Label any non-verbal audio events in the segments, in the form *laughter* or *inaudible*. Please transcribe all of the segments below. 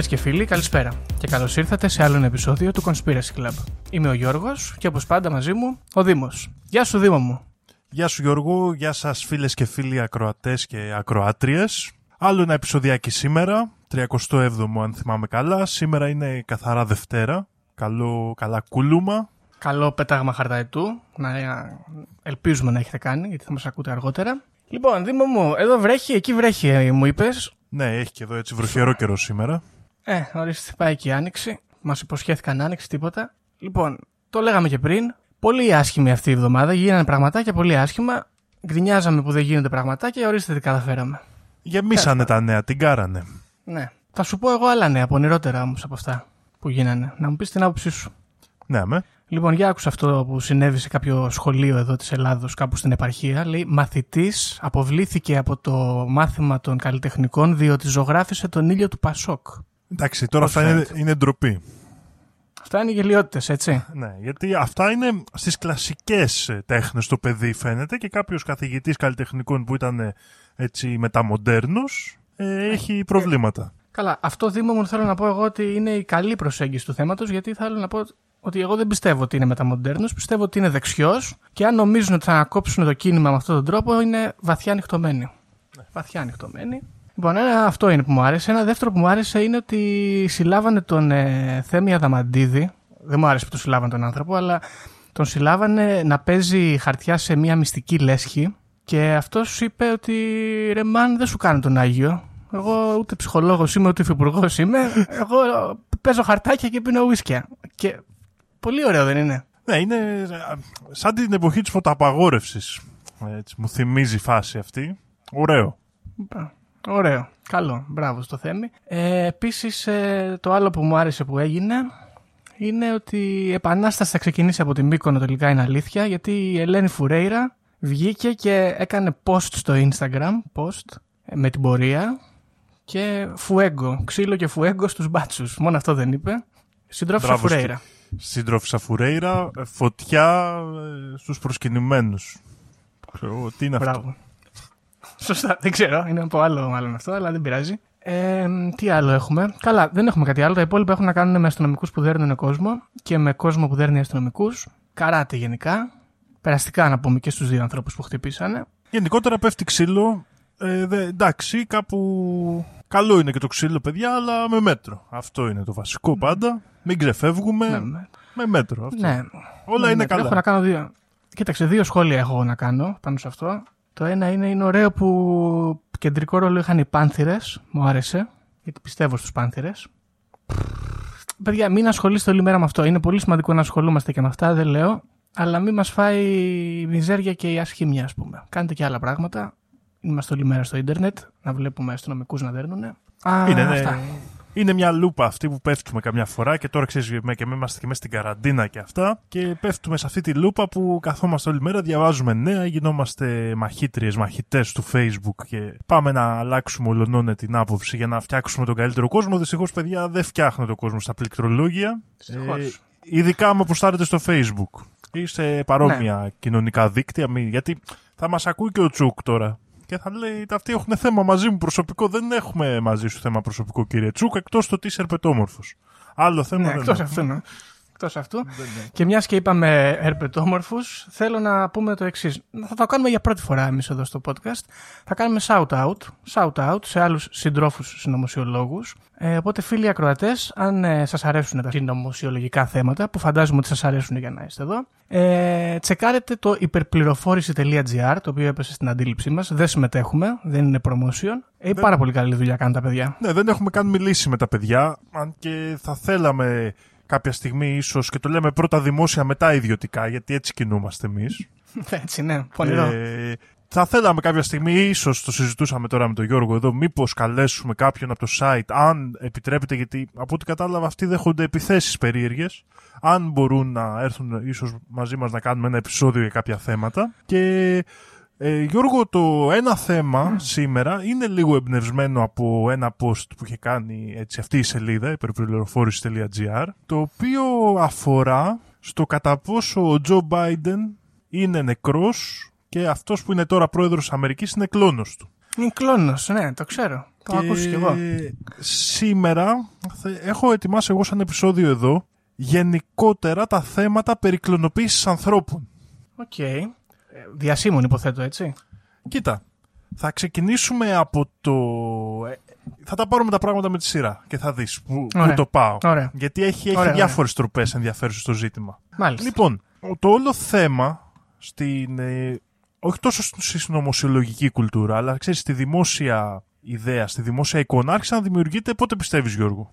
Φίλες και φίλοι, καλησπέρα και καλώς ήρθατε σε άλλο ένα επεισόδιο του Conspiracy Club. Είμαι ο Γιώργος και όπως πάντα μαζί μου ο Δήμος. Γεια σου, Δήμο μου. Γεια σου Γιώργο, γεια σας φίλες και φίλοι ακροατές και ακροάτριες. Άλλο ένα επεισοδιάκι σήμερα, 37ο αν θυμάμαι καλά. Σήμερα είναι καθαρά Δευτέρα. Καλό, καλά κούλουμα. Καλό πέταγμα χαρταετού. Να ελπίζουμε να έχετε κάνει, γιατί θα μας ακούτε αργότερα. Λοιπόν, Δήμο μου, εδώ βρέχει, εκεί βρέχει, ε, μου είπες. Ναι, έχει και εδώ έτσι βροχερό καιρό σήμερα. Ε, ορίστε, πάει και η άνοιξη. Μας υποσχέθηκαν άνοιξη, τίποτα. Λοιπόν, το λέγαμε και πριν. Πολύ άσχημη αυτή η εβδομάδα. Γίνανε πραγματάκια πολύ άσχημα. Γκρινιάζαμε που δεν γίνονται πραγματάκια. Ορίστε τι καταφέραμε. Γεμίσανε τα νέα, την κάρανε. Ναι. Θα σου πω εγώ άλλα νέα, πονηρότερα όμως από αυτά που γίνανε. Να μου πεις την άποψή σου. Ναι, με. Λοιπόν, για άκουσα αυτό που συνέβη σε κάποιο σχολείο εδώ της Ελλάδος, κάπου στην επαρχία. Λέει: Μαθητής αποβλήθηκε από το μάθημα των καλλιτεχνικών διότι ζωγράφησε τον ήλιο του Πασόκ. Εντάξει, τώρα Πώς αυτά είναι, φαίνεται. είναι ντροπή. Αυτά είναι γελιότητες, έτσι. Ναι, γιατί αυτά είναι στις κλασικές ε, τέχνες το παιδί φαίνεται και κάποιος καθηγητής καλλιτεχνικών που ήταν ε, έτσι μεταμοντέρνος ε, έχει προβλήματα. Καλά, αυτό Δήμο μου θέλω να πω εγώ ότι είναι η καλή προσέγγιση του θέματος, γιατί θέλω να πω ότι εγώ δεν πιστεύω ότι είναι μεταμοντέρνος, πιστεύω ότι είναι δεξιός και αν νομίζουν ότι θα ανακόψουν το κίνημα με αυτόν τον τρόπο είναι βαθιά ανοιχτωμένοι. Βαθιά ανοιχτωμένοι. Λοιπόν, ένα αυτό είναι που μου άρεσε. Ένα δεύτερο που μου άρεσε είναι ότι συλλάβανε τον ε, Θέμη Αδαμαντίδη. Δεν μου άρεσε που τον συλλάβανε τον άνθρωπο, αλλά τον συλλάβανε να παίζει χαρτιά σε μια μυστική λέσχη. Και αυτός σου είπε ότι ρε μαν δεν σου κάνει τον Άγιο. Εγώ ούτε ψυχολόγος είμαι, ούτε υφυπουργός είμαι. Εγώ παίζω χαρτάκια και πίνω ουίσκια. Και πολύ ωραίο δεν είναι; Ναι, είναι ε, σαν την εποχή της φωτοαπαγόρευσης. Έτσι, μου θυμίζει η φάση αυτή. Ωραίο. Μπρα- Ωραίο. Καλό. Μπράβο στο Θέμη. Ε, Επίσης, το άλλο που μου άρεσε που έγινε είναι ότι η επανάσταση θα ξεκινήσει από την Μύκονο τελικά είναι αλήθεια γιατί η Ελένη Φουρέιρα βγήκε και έκανε post στο Instagram post ε, με την πορεία και φουέγκο, ξύλο και φουέγκο στους μπάτσους. Μόνο αυτό δεν είπε. Συντρόφισσα Μπράβο στη- Φουρέιρα. Σύντροφισσα Φουρέιρα, ε, φωτιά ε, στους προσκυνημένους. Ξέρω εγώ, τι είναι αυτό; Μπράβο. Σωστά, δεν ξέρω. Είναι από άλλο μάλλον αυτό, αλλά δεν πειράζει. Ε, τι άλλο έχουμε; Καλά, δεν έχουμε κάτι άλλο. Τα υπόλοιπα έχουν να κάνουν με αστυνομικούς που δέρνουν κόσμο και με κόσμο που δέρνει αστυνομικούς. Καράτε γενικά. Περαστικά να πούμε και στους δύο ανθρώπους που χτυπήσανε. Γενικότερα πέφτει ξύλο. Ε, δε, εντάξει, κάπου καλό είναι και το ξύλο, παιδιά, αλλά με μέτρο. Αυτό είναι το βασικό πάντα. Μην ξεφεύγουμε. Ναι, με- Με μέτρο. Αυτό. ναι. Όλα Ναι, είναι ναι, καλά. Έχω να κάνω δύο. Κοίταξε, δύο σχόλια έχω να κάνω πάνω σε αυτό. Το ένα είναι, είναι ωραίο που κεντρικό ρόλο είχαν οι πάνθυρες. Μου άρεσε. Γιατί πιστεύω στους πάνθυρες. Παιδιά, μην ασχολείστε όλη μέρα με αυτό. Είναι πολύ σημαντικό να ασχολούμαστε και με αυτά, δεν λέω. Αλλά μην μας φάει η μιζέρια και η ασχήμια, ας πούμε. Κάντε και άλλα πράγματα. Είμαστε όλη μέρα στο ίντερνετ να βλέπουμε αστυνομικούς να δέρνουν. Α, Είναι, ναι, αυτά. Είναι μια λούπα αυτή που πέφτουμε καμιά φορά και τώρα ξέρεις με- και εμείς είμαστε και μέσα στην καραντίνα και αυτά και πέφτουμε σε αυτή τη λούπα που καθόμαστε όλη μέρα, διαβάζουμε νέα, γινόμαστε μαχήτριες, μαχητές του facebook και πάμε να αλλάξουμε ολονώνε την άποψη για να φτιάξουμε τον καλύτερο κόσμο. Δυστυχώς παιδιά δεν φτιάχνετε ο κόσμο στα πληκτρολόγια. Δυστυχώς. Ε, ειδικά άμα προστάρετε στο facebook ή σε παρόμοια Ναι. κοινωνικά δίκτυα μη- γιατί θα μας ακούει και ο Τσούκ τώρα και θα λέει αυτοί έχουν θέμα μαζί μου προσωπικό. Δεν έχουμε μαζί σου θέμα προσωπικό, κύριε Τσούκ, εκτός το ότι είσαι ερπετόμορφος. Άλλο θέμα Ναι, δεν εκτός έχουμε. αυτού. ναι. Εκτός αυτού. Και μιας και είπαμε ερπετόμορφου, θέλω να πούμε το εξής. Θα το κάνουμε για πρώτη φορά εμείς εδώ στο podcast. Θα κάνουμε shout-out, shout-out σε άλλους συντρόφους συνωμοσιολόγους. Ε, οπότε, φίλοι ακροατές, αν ε, σας αρέσουν τα συνωμοσιολογικά θέματα, που φαντάζομαι ότι σας αρέσουν για να είστε εδώ, ε, τσεκάρετε το υπερπληροφόρηση.gr, το οποίο έπεσε στην αντίληψή μας. Δεν συμμετέχουμε, δεν είναι promotion. Ε, πάρα πολύ καλή δουλειά κάνουν τα παιδιά. Ναι, δεν έχουμε καν μιλήσει με τα παιδιά, αν και θα θέλαμε κάποια στιγμή ίσως και το λέμε πρώτα δημόσια μετά ιδιωτικά, γιατί έτσι κινούμαστε εμείς. *laughs* Έτσι, ναι, πονηρό. Ε, θα θέλαμε κάποια στιγμή, ίσως το συζητούσαμε τώρα με τον Γιώργο εδώ, μήπως καλέσουμε κάποιον από το site, αν επιτρέπεται, γιατί από ό,τι κατάλαβα αυτοί δέχονται επιθέσεις περίεργες, αν μπορούν να έρθουν ίσως μαζί μας να κάνουμε ένα επεισόδιο για κάποια θέματα. Και ε, Γιώργο, το ένα θέμα σήμερα είναι λίγο εμπνευσμένο από ένα post που είχε κάνει έτσι, αυτή η σελίδα, υπερπληροφόρηση.gr, το οποίο αφορά στο κατά πόσο ο Τζο Μπάιντεν είναι νεκρός και αυτός που είναι τώρα πρόεδρος της Αμερικής είναι κλώνος του. Είναι κλώνος, ναι, το ξέρω. Το έχω ακούσει κι εγώ. σήμερα έχω ετοιμάσει εγώ σαν επεισόδιο εδώ γενικότερα τα θέματα περί κλωνοποίησης ανθρώπων. OK. Okay. Διασήμων υποθέτω, έτσι. Κοίτα, θα ξεκινήσουμε από το... Ε, θα τα πάρουμε τα πράγματα με τη σειρά και θα δεις που, που το πάω. Ωραία. Γιατί έχει, έχει ωραία, διάφορες ωραία. τροπές ενδιαφέρουσες στο ζήτημα. Μάλιστα. Λοιπόν, το όλο θέμα στην... Ε, όχι τόσο στην νομοσιολογική κουλτούρα, αλλά ξέρεις, στη δημόσια ιδέα, στη δημόσια εικόνα, άρχισε να δημιουργείται πότε πιστεύεις Γιώργο;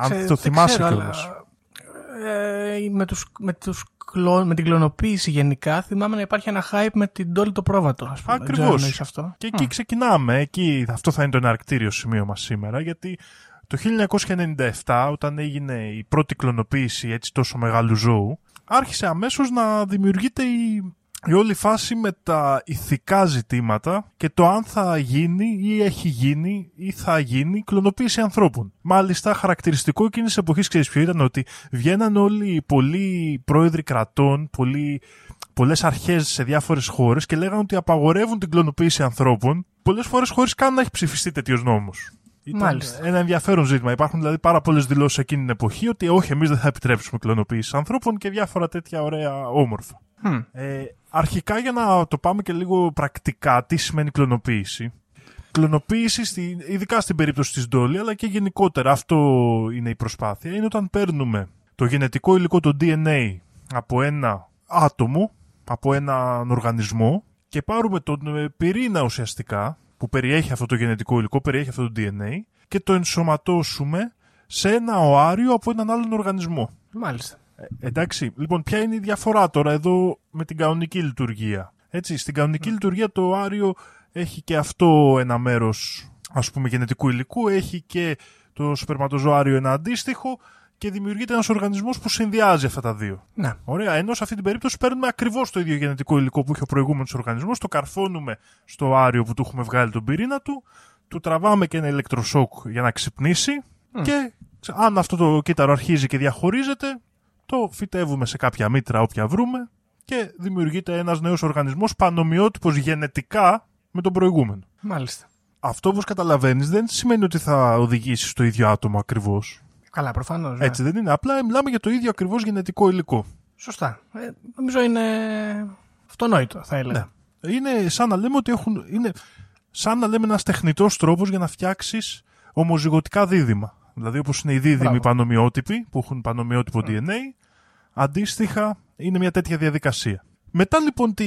Αν το θυμάσαι κιόλας. Ε, με, τους, με, τους, με την κλωνοποίηση γενικά θυμάμαι να υπάρχει ένα hype με την Τόλη το πρόβατο. Ας πούμε. Ακριβώς. Αυτό. Και εκεί ξεκινάμε. Εκεί, αυτό θα είναι το εναρκτήριο σημείο μας σήμερα γιατί το 1997 όταν έγινε η πρώτη κλωνοποίηση έτσι τόσο μεγάλου ζώου άρχισε αμέσως να δημιουργείται η η όλη φάση με τα ηθικά ζητήματα και το αν θα γίνει ή έχει γίνει ή θα γίνει κλωνοποίηση ανθρώπων. Μάλιστα, χαρακτηριστικό εκείνης της εποχής, ξέρεις ποιο ήταν, ότι βγαίναν όλοι οι πολλοί πρόεδροι κρατών, πολλοί, πολλές αρχές σε διάφορες χώρες και λέγανε ότι απαγορεύουν την κλωνοποίηση ανθρώπων, πολλές φορές χωρίς καν να έχει ψηφιστεί τέτοιος νόμος. Ήταν Μάλιστα. ένα ενδιαφέρον ζήτημα. Υπάρχουν δηλαδή πάρα πολλές δηλώσεις εκείνη την εποχή ότι όχι, εμείς δεν θα επιτρέψουμε κλωνοποίηση ανθρώπων και διάφορα τέτοια ωραία όμορφα. Ε, αρχικά για να το πάμε και λίγο πρακτικά, τι σημαίνει κλωνοποίηση. Κλωνοποίηση, στη, ειδικά στην περίπτωση της Ντόλη, αλλά και γενικότερα αυτό είναι η προσπάθεια, είναι όταν παίρνουμε το γενετικό υλικό, το DNA, από ένα άτομο, από έναν οργανισμό και πάρουμε τον ε, πυρήνα ουσιαστικά, που περιέχει αυτό το γενετικό υλικό, περιέχει αυτό το DNA, και το ενσωματώσουμε σε ένα οάριο από έναν άλλον οργανισμό. Μάλιστα. Ε, εντάξει, λοιπόν, ποια είναι η διαφορά τώρα εδώ με την κανονική λειτουργία; Έτσι, στην κανονική λειτουργία το άριο έχει και αυτό ένα μέρος, ας πούμε, γενετικού υλικού, έχει και το σπερματοζωάριο ένα αντίστοιχο και δημιουργείται ένας οργανισμός που συνδυάζει αυτά τα δύο. Ναι. Ωραία, ενώ σε αυτή την περίπτωση παίρνουμε ακριβώς το ίδιο γενετικό υλικό που είχε ο προηγούμενος οργανισμός, το καρφώνουμε στο άριο που του έχουμε βγάλει τον πυρήνα του, του τραβάμε και ένα ηλεκτροσόκ για να ξυπνήσει και αν αυτό το κύτταρο αρχίζει και διαχωρίζεται, το φυτεύουμε σε κάποια μήτρα όποια βρούμε και δημιουργείται ένας νέος οργανισμός πανομοιότυπος γενετικά με τον προηγούμενο. Μάλιστα. Αυτό όπως καταλαβαίνεις δεν σημαίνει ότι θα οδηγήσει στο ίδιο άτομο ακριβώς. Καλά, προφανώς. Ναι. Έτσι δεν είναι. Απλά μιλάμε για το ίδιο ακριβώς γενετικό υλικό. Σωστά. Ε, νομίζω είναι αυτονόητο θα έλεγα. Ναι. Είναι σαν να λέμε ότι έχουν... Είναι σαν να λέμε ένας τεχνητός τρόπος για να φτιάξεις ομοζυγωτικά δίδυμα. Δηλαδή όπως είναι οι δίδυμοι πανομοιότυποι που έχουν πανομοιότυπο DNA, αντίστοιχα είναι μια τέτοια διαδικασία. Μετά λοιπόν τη,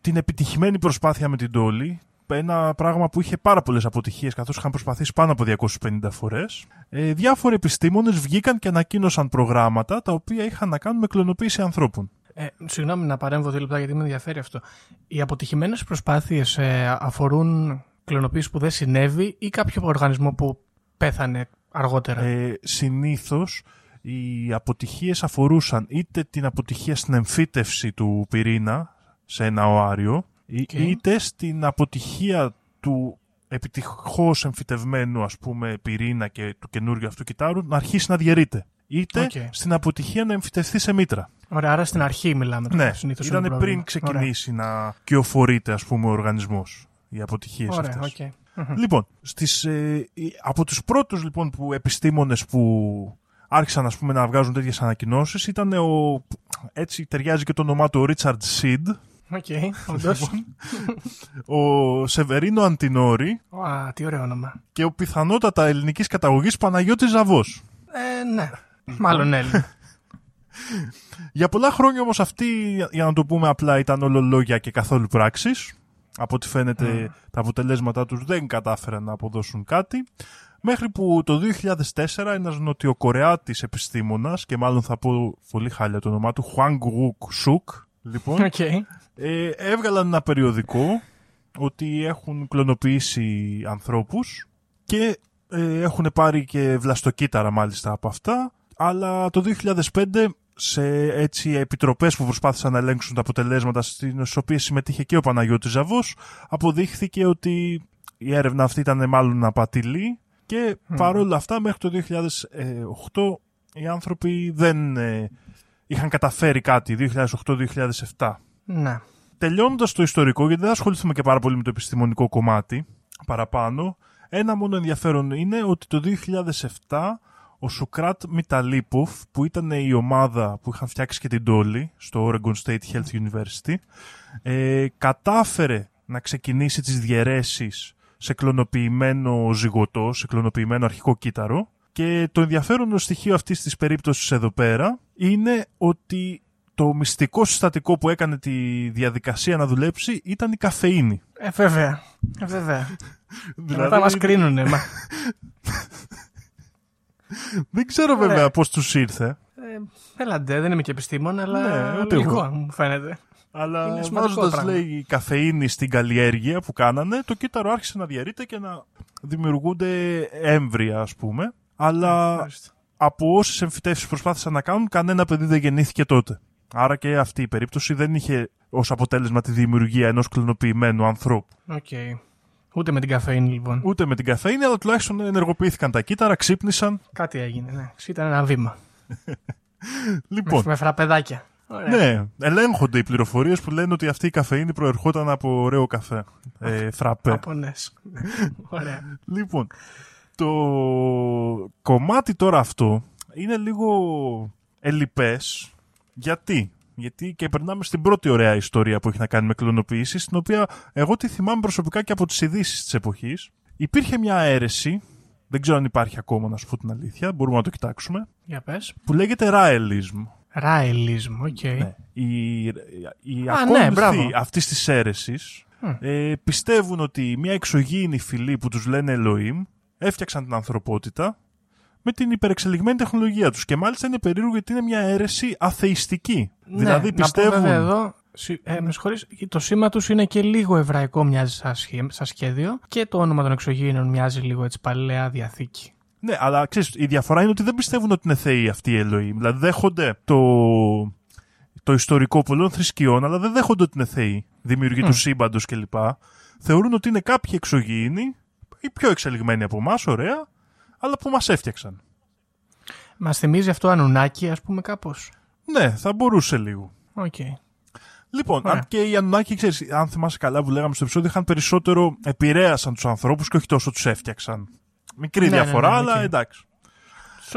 την επιτυχημένη προσπάθεια με την τόλη, ένα πράγμα που είχε πάρα πολλές αποτυχίες, καθώς είχαν προσπαθήσει πάνω από 250 φορές. Ε, διάφοροι επιστήμονες βγήκαν και ανακοίνωσαν προγράμματα τα οποία είχαν να κάνουν με κλωνοποίηση ανθρώπων. Ε, συγγνώμη να παρέμβω δύο λεπτά γιατί με ενδιαφέρει αυτό. Οι αποτυχημένες προσπάθειες ε, αφορούν κλωνοποίηση που δεν συνέβη ή κάποιο οργανισμό που πέθανε αργότερα. Ε, συνήθως οι αποτυχίες αφορούσαν είτε την αποτυχία στην εμφύτευση του πυρήνα σε ένα οάριο, είτε στην αποτυχία του επιτυχώς εμφυτευμένου ας πούμε πυρήνα και του καινούργιου αυτού κυτάρου να αρχίσει να διαιρείται. Είτε στην αποτυχία να εμφυτευτεί σε μήτρα. Ωραία, άρα στην αρχή μιλάμε. Ναι, ήταν πριν ξεκινήσει να κυοφορείται ας πούμε ο οργανισμός. Οι αποτυχίες Ωραία, αυτές. Okay. Λοιπόν, στις, ε, από τους πρώτους λοιπόν που επιστήμονες που άρχισαν ας πούμε, να βγάζουν τέτοιες ανακοινώσεις ήταν ο, έτσι ταιριάζει και το όνομά του, ο Ρίτσαρντ Σιντ. Οκ, *laughs* όντως. ο Σεβερίνο Αντινόρη. Α, τι ωραίο όνομα. Και ο πιθανότατα ελληνικής καταγωγής Παναγιώτης Ζαβός. Ε, ναι. Μάλλον Έλληνα. *laughs* Για πολλά χρόνια όμως αυτή, για να το πούμε απλά, ήταν όλο λόγια και καθόλου πράξεις. Από ό,τι φαίνεται τα αποτελέσματά τους δεν κατάφεραν να αποδώσουν κάτι. Μέχρι που το 2004 ένας νοτιοκορεάτης επιστήμονας και μάλλον θα πω πολύ χάλια το όνομά του, Χουάνγκ Γουκ Σουκ, λοιπόν, *laughs* okay. ε, έβγαλαν ένα περιοδικό ότι έχουν κλωνοποιήσει ανθρώπους και ε, έχουν πάρει και βλαστοκύτταρα μάλιστα από αυτά, αλλά το 2005 σε έτσι επιτροπές που προσπάθησαν να ελέγξουν τα αποτελέσματα στις οποίες συμμετείχε και ο Παναγιώτης Ζαβός αποδείχθηκε ότι η έρευνα αυτή ήταν μάλλον απατηλή και mm. παρόλα αυτά μέχρι το 2008 οι άνθρωποι δεν ε, είχαν καταφέρει κάτι 2008-2007. Ναι. Τελειώνοντας το ιστορικό, γιατί δεν ασχοληθούμε και πάρα πολύ με το επιστημονικό κομμάτι παραπάνω, Ένα μόνο ενδιαφέρον είναι ότι το 2007 ο Σουκράτ Μιταλίποφ, που ήταν η ομάδα που είχαν φτιάξει και την Τόλη στο Oregon State Health University, ε, κατάφερε να ξεκινήσει τις διαιρέσεις σε κλωνοποιημένο ζυγωτό, σε κλωνοποιημένο αρχικό κύτταρο και το ενδιαφέρον στοιχείο αυτής της περίπτωσης εδώ πέρα είναι ότι το μυστικό συστατικό που έκανε τη διαδικασία να δουλέψει ήταν η καφεΐνη. Ε, βέβαια. Ε, βέβαια. *laughs* δηλαδή... Μετά μας κρίνουνε. Μα... *laughs* δεν ξέρω βέβαια Ωραία. πώς τους ήρθε. Ε, έλαντε, δεν είμαι και επιστήμον, αλλά ναι, λογικό μου φαίνεται. Αλλά βάζοντας λέει καφεΐνη στην καλλιέργεια που κάνανε, το κύτταρο άρχισε να διαιρείται και να δημιουργούνται έμβρια, ας πούμε. Αλλά ναι, από όσες εμφυτεύσει προσπάθησαν να κάνουν, κανένα παιδί δεν γεννήθηκε τότε. Άρα και αυτή η περίπτωση δεν είχε ως αποτέλεσμα τη δημιουργία ενός κλωνοποιημένου ανθρώπου. Okay. Ούτε με την καφέινη λοιπόν. Ούτε με την καφέινη, αλλά τουλάχιστον ενεργοποιήθηκαν τα κύτταρα, ξύπνησαν. Κάτι έγινε, ναι. Ήταν ένα βήμα. *laughs* λοιπόν. Με, με φραπεδάκια. Ναι, ελέγχονται οι πληροφορίες που λένε ότι αυτή η καφέινη προερχόταν από ωραίο καφέ. Ε, φραπέ. Από ναι. Ωραία. Λοιπόν, το κομμάτι τώρα αυτό είναι λίγο ελλειπές. Γιατί; Γιατί και περνάμε στην πρώτη ωραία ιστορία που έχει να κάνει με κλωνοποίηση, στην οποία εγώ τη θυμάμαι προσωπικά και από τις ειδήσεις της εποχής. Υπήρχε μια αίρεση, δεν ξέρω αν υπάρχει ακόμα να σου πω την αλήθεια, μπορούμε να το κοιτάξουμε. Για πες. Που λέγεται Raelism. Raelism, OK. Okay. Ναι. Οι, οι ακόλουθοι ναι, αυτής της αίρεσης ε, πιστεύουν ότι μια εξωγήινη φυλή που τους λένε Ελοχίμ έφτιαξαν την ανθρωπότητα με την υπερεξελιγμένη τεχνολογία τους. Και μάλιστα είναι περίεργο γιατί είναι μια αίρεση αθεϊστική. Ναι, δηλαδή πιστεύουν... Να πω εδώ, ε, με το σήμα τους είναι και λίγο εβραϊκό μοιάζει σαν σχέδιο και το όνομα των εξωγήινων μοιάζει λίγο έτσι παλαιά διαθήκη. Ναι, αλλά ξέρεις, η διαφορά είναι ότι δεν πιστεύουν ότι είναι θεοί αυτοί οι Ελοοί. Δηλαδή δέχονται το, το ιστορικό πολλών θρησκειών, αλλά δεν δέχονται ότι είναι θεοί, δημιουργοί mm. του σύμπαντος κλπ. Θεωρούν ότι είναι κάποιοι εξωγήινοι, οι πιο εξελιγμένοι από εμάς, ωραία, αλλά που μας έφτιαξαν. Μας θυμίζει αυτό Ανουνάκι, ας πούμε, κάπως; Ναι, θα μπορούσε λίγο. Okay. Λοιπόν, αν και οι Ανουνάκοι, ξέρεις, αν θυμάσαι καλά που λέγαμε στο επεισόδιο, είχαν περισσότερο επηρέασαν τους ανθρώπους και όχι τόσο τους έφτιαξαν. Μικρή ναι, διαφορά, ναι, ναι, αλλά εντάξει.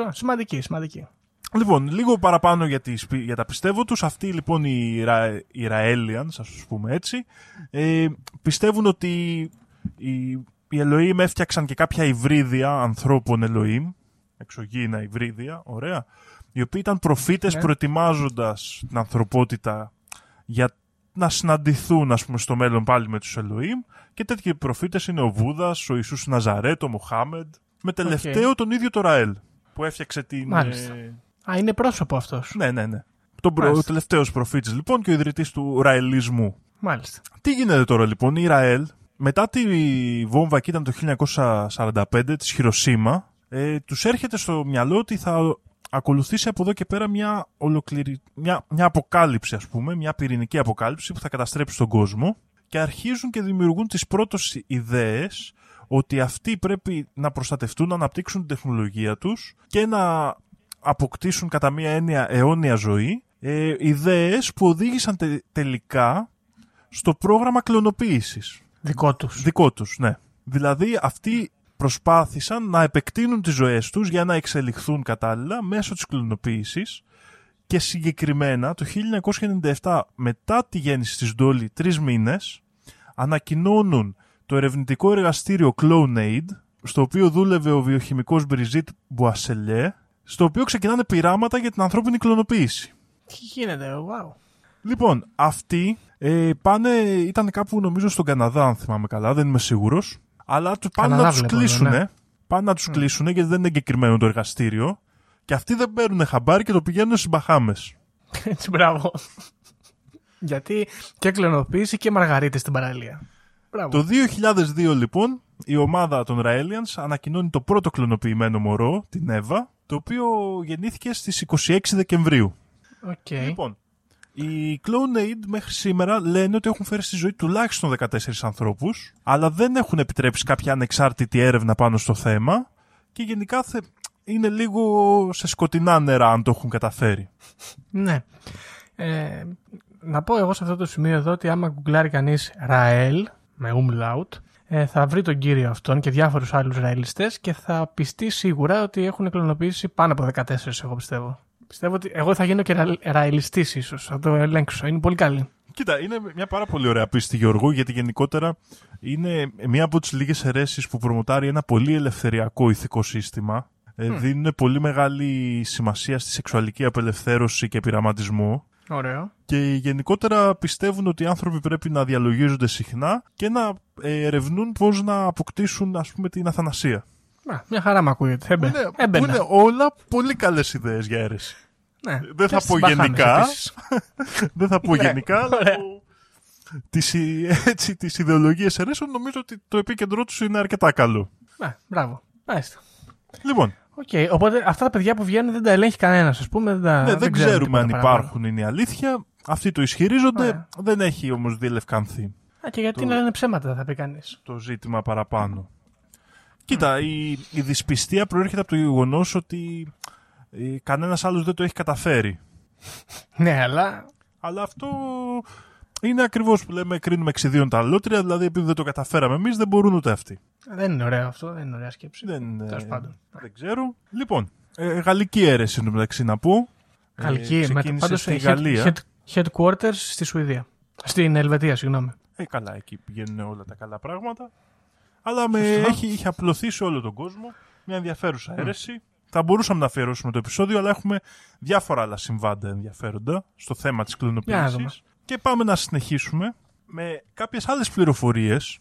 Σημαντική, σημαντική. Λοιπόν, λίγο παραπάνω για, τις, για τα πιστεύω τους. Αυτοί λοιπόν οι, Ρα, οι Raelians, ας πούμε έτσι, ε, πιστεύουν ότι οι, οι Elohim έφτιαξαν και κάποια υβρίδια ανθρώπων Elohim, εξωγήινα υβρίδια, ωραία, οι οποίοι ήταν προφήτες ναι. προετοιμάζοντας την ανθρωπότητα για να συναντηθούν ας πούμε στο μέλλον πάλι με τους Ελοήμ και τέτοιοι προφήτες είναι ο Βούδας, ο Ιησούς Ναζαρέτ, ο Μοχάμεντ με τελευταίο τον ίδιο το Ραέλ που έφτιαξε την... Μάλιστα. Ε... Α, είναι πρόσωπο αυτός. Ναι, ναι, ναι. Τον προ... ο τελευταίος προφήτης λοιπόν και ο ιδρυτής του Ραελισμού. Μάλιστα. Τι γίνεται τώρα λοιπόν, η Ραέλ μετά τη βόμβα εκεί ήταν το 1945 της Χειροσύμα ε, τους έρχεται στο μυαλό ότι θα ακολουθήσει από εδώ και πέρα μια, ολοκληρη... μια, μια αποκάλυψη, ας πούμε, μια πυρηνική αποκάλυψη που θα καταστρέψει τον κόσμο και αρχίζουν και δημιουργούν τις πρώτες ιδέες ότι αυτοί πρέπει να προστατευτούν, να αναπτύξουν την τεχνολογία τους και να αποκτήσουν κατά μία έννοια αιώνια ζωή, ε, ιδέες που οδήγησαν τελικά στο πρόγραμμα κλωνοποίησης. Δικό τους. Δικό τους, ναι. Δηλαδή αυτοί προσπάθησαν να επεκτείνουν τις ζωές τους για να εξελιχθούν κατάλληλα μέσω της κλωνοποίησης και συγκεκριμένα το 1997 μετά τη γέννηση της Ντόλη τρεις μήνες ανακοινώνουν το ερευνητικό εργαστήριο CloneAid στο οποίο δούλευε ο βιοχημικός Μπριζίτ Μπουασελέ στο οποίο ξεκινάνε πειράματα για την ανθρώπινη κλωνοποίηση. Τι γίνεται, wow. Λοιπόν, αυτοί ε, πάνε, ήταν κάπου νομίζω στον Καναδά αν θυμάμαι καλά, δεν είμαι σίγουρος αλλά του πάνε να τους κλείσουν. Ναι. Πάνε να τους mm. κλείσουν γιατί δεν είναι εγκεκριμένο το εργαστήριο. Και αυτοί δεν παίρνουν χαμπάρι και το πηγαίνουν στις Μπαχάμες. *laughs* Έτσι, μπράβο. γιατί και κλωνοποίηση και μαργαρίτε στην παραλία. Μπράβο. Το 2002 λοιπόν η ομάδα των Raelians ανακοινώνει το πρώτο κλωνοποιημένο μωρό, την Εύα, το οποίο γεννήθηκε στις 26 Δεκεμβρίου. Okay. Λοιπόν, οι CloneAid μέχρι σήμερα λένε ότι έχουν φέρει στη ζωή τουλάχιστον 14 ανθρώπους, αλλά δεν έχουν επιτρέψει κάποια ανεξάρτητη έρευνα πάνω στο θέμα και γενικά είναι λίγο σε σκοτεινά νερά αν το έχουν καταφέρει. Ναι. Ε, να πω εγώ σε αυτό το σημείο εδώ ότι άμα γκουγκλάρει κανείς Rael με umlaut ε, θα βρει τον κύριο αυτόν και διάφορους άλλους ραιλιστές και θα πιστεί σίγουρα ότι έχουν κλωνοποιήσει πάνω από 14 εγώ πιστεύω. Πιστεύω ότι εγώ θα γίνω και ραιλιστή ίσως. Θα το ελέγξω. Είναι πολύ καλή. Κοίτα, είναι μια πάρα πολύ ωραία πίστη Γιώργου, γιατί γενικότερα είναι μία από τις λίγες αιρέσεις που προμοτάρει ένα πολύ ελευθεριακό ηθικό σύστημα. Mm. Δίνουν πολύ μεγάλη σημασία στη σεξουαλική απελευθέρωση και πειραματισμό. Ωραίο. Και γενικότερα πιστεύουν ότι οι άνθρωποι πρέπει να διαλογίζονται συχνά και να ε, ερευνούν πώς να αποκτήσουν ας πούμε την αθανασία. Να, μια χαρά μου ακούγεται. Έμπαι. Είναι, είναι όλα πολύ καλές ιδέες για αίρεση. Ναι, δεν, θα πω γενικά, *laughs* δεν θα πω γενικά. αλλά τις, *laughs* έτσι, τις ιδεολογίες αιρέσεων νομίζω ότι το επίκεντρό τους είναι αρκετά καλό. Ναι, μπράβο. Μάλιστα. Λοιπόν. Okay, οπότε αυτά τα παιδιά που βγαίνουν δεν τα ελέγχει κανένας, ας πούμε. Δεν, τα, ναι, δεν, δεν ξέρουμε αν υπάρχουν, είναι η αλήθεια. Αυτοί το ισχυρίζονται, δεν έχει όμως διελευκανθεί. Α, και γιατί το... να λένε ψέματα, θα πει κανείς. Το ζήτημα παραπάνω. Κοίτα, η, η δυσπιστία προέρχεται από το γεγονός ότι ε, κανένας άλλος δεν το έχει καταφέρει. ναι, αλλά. Αλλά αυτό είναι ακριβώς που λέμε κρίνουμε εξιδίων τα αλότρια, δηλαδή επειδή δεν το καταφέραμε εμείς, δεν μπορούν ούτε αυτοί. Δεν είναι ωραίο αυτό, δεν είναι ωραία σκέψη. Δεν, ε, δεν ξέρω. Λοιπόν, ε, γαλλική αίρεση μεταξύ να πω. Γαλλική, ε, πάντως στη Γαλλία. headquarters στη Σουηδία. Στην Ελβετία, συγγνώμη. Ε, καλά, εκεί πηγαίνουν όλα τα καλά πράγματα. Αλλά με *laughs* έχει, είχε απλωθεί σε όλο τον κόσμο. Μια ενδιαφέρουσα αίρεση. Θα μπορούσαμε να αφιερώσουμε το επεισόδιο, αλλά έχουμε διάφορα άλλα συμβάντα ενδιαφέροντα στο θέμα της κλωνοποίησης. Και πάμε να συνεχίσουμε με κάποιες άλλες πληροφορίες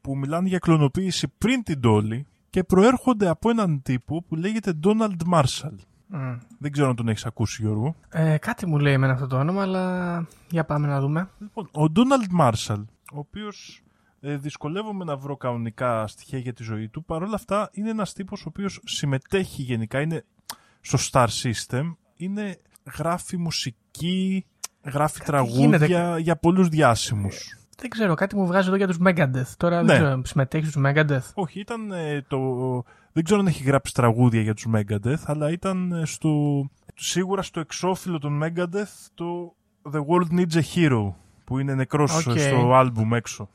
που μιλάνε για κλωνοποίηση πριν την τόλη και προέρχονται από έναν τύπο που λέγεται Donald Marshall. Δεν ξέρω αν τον έχεις ακούσει, Γιώργο. Ε, κάτι μου λέει με αυτό το όνομα, αλλά για πάμε να δούμε. Λοιπόν, ο Donald Marshall, ο οποίος ε, δυσκολεύομαι να βρω κανονικά στοιχεία για τη ζωή του. Παρ' όλα αυτά είναι ένας τύπος ο οποίος συμμετέχει γενικά, είναι στο Star System, είναι, γράφει μουσική, γράφει κάτι τραγούδια γίνεται. για πολλούς διάσημους. Δεν ξέρω, κάτι μου βγάζει εδώ για τους Megadeth. Τώρα ναι. δεν ξέρω, συμμετέχει στους Megadeth; Όχι, ήταν ε, το... Δεν ξέρω αν έχει γράψει τραγούδια για τους Megadeth, αλλά ήταν ε, στο... Σίγουρα στο εξώφυλλο των Megadeth το The World Needs a Hero, που είναι νεκρός okay. στο άλμπουμ έξω.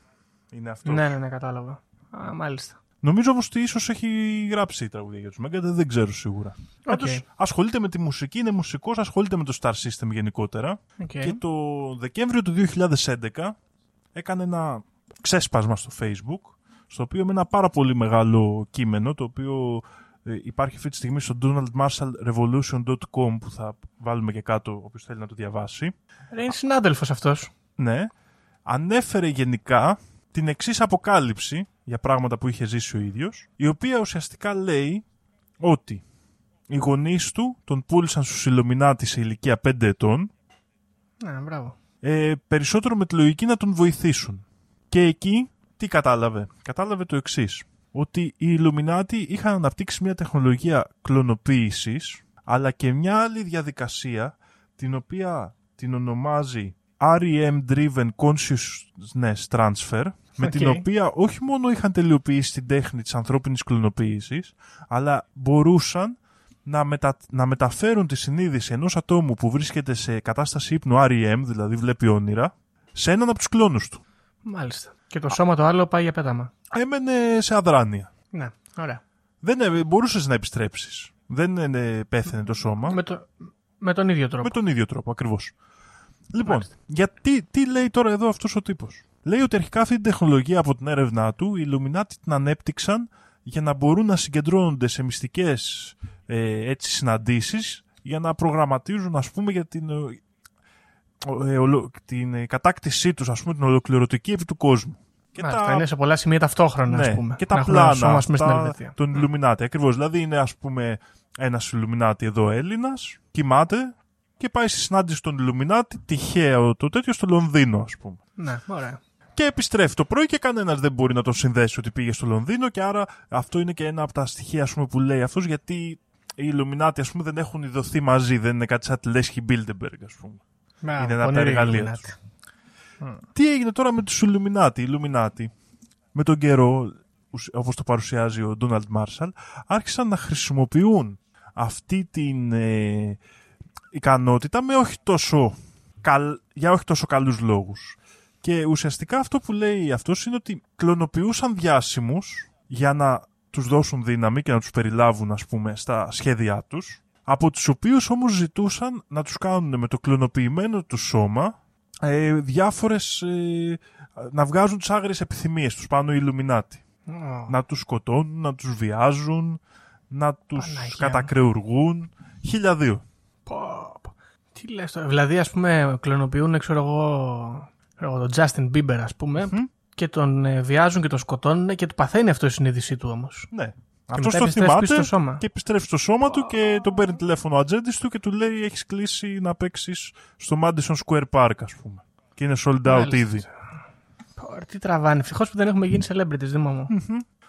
Είναι αυτό. Ναι, ναι, ναι, κατάλαβα. Α, μάλιστα. Νομίζω όμως ότι ίσως έχει γράψει η τραγουδία για τους Μέγκαντε, δεν ξέρω σίγουρα. Okay. ασχολείται με τη μουσική, είναι μουσικός, ασχολείται με το Star System γενικότερα. Okay. Και το Δεκέμβριο του 2011 έκανε ένα ξέσπασμα στο Facebook, στο οποίο με ένα πάρα πολύ μεγάλο κείμενο, το οποίο ε, υπάρχει αυτή τη στιγμή στο donaldmarshallrevolution.com που θα βάλουμε και κάτω όποιος θέλει να το διαβάσει. Είναι συνάδελφος αυτός. Ναι. Ανέφερε γενικά την εξής αποκάλυψη για πράγματα που είχε ζήσει ο ίδιος, η οποία ουσιαστικά λέει ότι οι γονείς του τον πούλησαν στους Ιλουμινάτης σε ηλικία 5 ετών. Ναι, μπράβο. Ε, περισσότερο με τη λογική να τον βοηθήσουν. Και εκεί τι κατάλαβε; Κατάλαβε το εξής. Ότι οι Ιλουμινάτη είχαν αναπτύξει μια τεχνολογία κλωνοποίησης, αλλά και μια άλλη διαδικασία, την οποία την ονομάζει REM Driven Consciousness Transfer, με την οποία όχι μόνο είχαν τελειοποιήσει την τέχνη της ανθρώπινης κλωνοποίησης, αλλά μπορούσαν να, μετα... να μεταφέρουν τη συνείδηση ενός ατόμου που βρίσκεται σε κατάσταση ύπνου REM, δηλαδή βλέπει όνειρα, σε έναν από τους κλόνους του. Μάλιστα. Και το σώμα το άλλο πάει για πέταμα. Έμενε σε αδράνεια. Ναι, ωραία. Δεν μπορούσες να επιστρέψεις. Δεν πέθαινε το σώμα. Με, το... με τον ίδιο τρόπο. Με τον ίδιο τρόπο, ακριβώς. Λοιπόν, γιατί τι λέει τώρα εδώ αυτός ο τύπος; Λέει ότι αρχικά αυτή την τεχνολογία από την έρευνά του οι Illuminati την ανέπτυξαν για να μπορούν να συγκεντρώνονται σε μυστικές ε, έτσι, συναντήσεις για να προγραμματίζουν ας πούμε για την, ε, ολο, την κατάκτησή τους ας πούμε την ολοκληρωτική επί του κόσμου. Και τα... είναι σε πολλά σημεία ταυτόχρονα ναι, ας πούμε. Και τα πλάνα αυτά, στην των Illuminati. Ακριβώς, δηλαδή είναι ας πούμε ένας Illuminati εδώ Έλληνας, κοιμάται και πάει στη συνάντηση των Illuminati, τυχαίο το τέτοιο στο Λονδίνο ας πούμε. Ναι, ωραία και επιστρέφει το πρωί και κανένας δεν μπορεί να τον συνδέσει ότι πήγε στο Λονδίνο και άρα αυτό είναι και ένα από τα στοιχεία ας πούμε, που λέει αυτός γιατί οι Illuminati ας πούμε, δεν έχουν ειδωθεί μαζί, δεν είναι κάτι σαν τη Λέσχη Bilderberg ας πούμε. είναι ένα από τα εργαλεία Τι έγινε τώρα με τους Illuminati, οι Illuminati; Με τον καιρό όπως το παρουσιάζει ο Donald Marshall άρχισαν να χρησιμοποιούν αυτή την ε, ικανότητα με όχι τόσο, καλ, για όχι τόσο καλούς λόγους. Και ουσιαστικά αυτό που λέει αυτός είναι ότι κλωνοποιούσαν διάσημους για να τους δώσουν δύναμη και να τους περιλάβουν ας πούμε στα σχέδιά τους από τους οποίους όμως ζητούσαν να τους κάνουν με το κλωνοποιημένο τους σώμα ε, διάφορες ε, να βγάζουν τις άγριες επιθυμίες τους πάνω οι Ιλουμινάτοι. Να τους σκοτώνουν, να τους βιάζουν, να τους Παναγία μου. κατακρεουργούν. Χίλια δύο. Πω, πω. Τι λες τώρα. Δηλαδή, ας πούμε, κλωνοποιούν, ξέρω εγώ, ξέρω εγώ, τον Justin Bieber, ας πούμε, και τον ε, βιάζουν και τον σκοτώνουν και του παθαίνει αυτό η συνείδησή του όμως. Ναι. μετά Αυτός το επιστρέφει θυμάται πίσω στο σώμα. και επιστρέφει στο σώμα του και τον παίρνει τηλέφωνο ο ατζέντης του και του λέει έχεις κλείσει να παίξεις στο Madison Square Park ας πούμε. Και είναι sold out Μάλιστα. ήδη. Πω, Τι τραβάνε. Ευτυχώς που δεν έχουμε γίνει celebrities, Δήμο μου.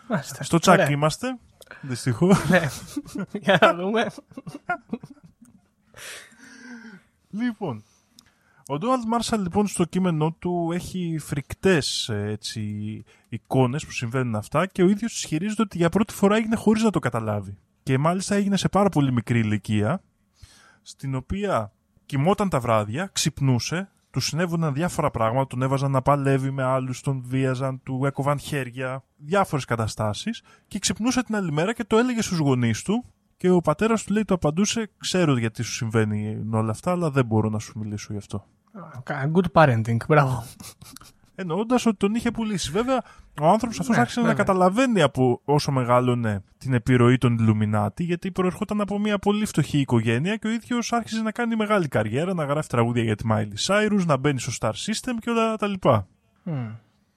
Μάλιστα. Στο τσάκ Ωραία. είμαστε. Δυστυχώς. Ναι. Για να δούμε. Λοιπόν. Ο Ντόναλτ Μάρσαλ λοιπόν στο κείμενό του έχει φρικτές ε, έτσι, εικόνες που συμβαίνουν αυτά και ο ίδιος ισχυρίζεται ότι για πρώτη φορά έγινε χωρίς να το καταλάβει. Και μάλιστα έγινε σε πάρα πολύ μικρή ηλικία στην οποία κοιμόταν τα βράδια, ξυπνούσε, του συνέβαιναν διάφορα πράγματα, τον έβαζαν να παλεύει με άλλους, τον βίαζαν, του έκοβαν χέρια, διάφορες καταστάσεις και ξυπνούσε την άλλη μέρα και το έλεγε στους γονείς του και ο πατέρας του λέει, το απαντούσε, ξέρω γιατί σου συμβαίνει όλα αυτά, αλλά δεν μπορώ να σου μιλήσω γι' αυτό. Good parenting. Μπράβο. Εννοώντας ότι τον είχε πουλήσει. Βέβαια, ο άνθρωπος αυτός Ναι, άρχισε να βέβαια. καταλαβαίνει από όσο μεγάλωνε την επιρροή των Ιλουμινάτη, γιατί προερχόταν από μια πολύ φτωχή οικογένεια και ο ίδιος άρχισε να κάνει μεγάλη καριέρα, να γράφει τραγούδια για τη Miley Cyrus, να μπαίνει στο Star System και όλα τα λοιπά. Μμ.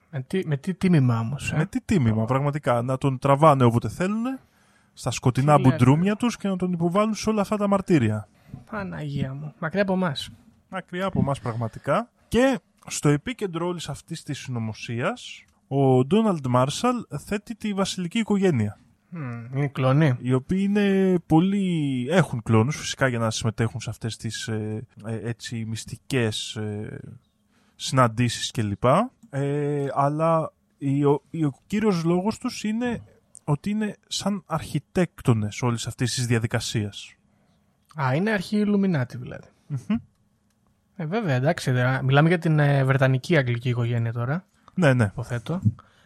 Με τι, με τι τίμημα όμως. Ε; Με τι τίμημα, πραγματικά. Να τον τραβάνε όποτε θέλουν, στα σκοτεινά Τι λέτε. μπουντρούμια τους και να τον υποβάλουν σε όλα αυτά τα μαρτύρια. Παναγία μου. Μακριά από εμάς. Μακριά από εμάς πραγματικά. Και στο επίκεντρο όλης αυτής της συνωμοσίας, ο Ντόναλντ Μάρσαλ θέτει τη βασιλική οικογένεια. Είναι κλονή. Οι οποίοι είναι πολύ... έχουν κλόνους φυσικά για να συμμετέχουν σε αυτές τις ε, ε, έτσι μυστικές ε, συναντήσεις κλπ. Ε, αλλά η- ο, η- ο κύριος λόγος τους είναι ότι είναι σαν αρχιτέκτονες όλης αυτής της διαδικασίας. Α, είναι αρχή Ιλουμινάτη δηλαδή. Ε, βέβαια, εντάξει. δε- Μιλάμε για την ε, Βρετανική αγγλική οικογένεια τώρα. Ναι, ναι. Υποθέτω.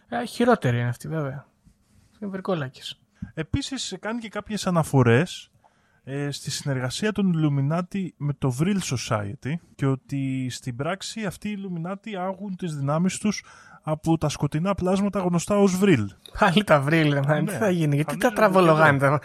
Ε, χειρότερη είναι αυτή, βέβαια. Είναι βρικόλακες. Επίσης κάνει και κάποιες αναφορές ε, στη συνεργασία των Illuminati με το Vril Society και ότι στην πράξη αυτοί οι Illuminati άγουν τις δυνάμεις τους από τα σκοτεινά πλάσματα γνωστά ως Vril. Πάλι τα βρύλ, ρε, man. Ναι. τι θα γίνει, γιατί Νομίζω τα τραβολογάνε. ότι Τα...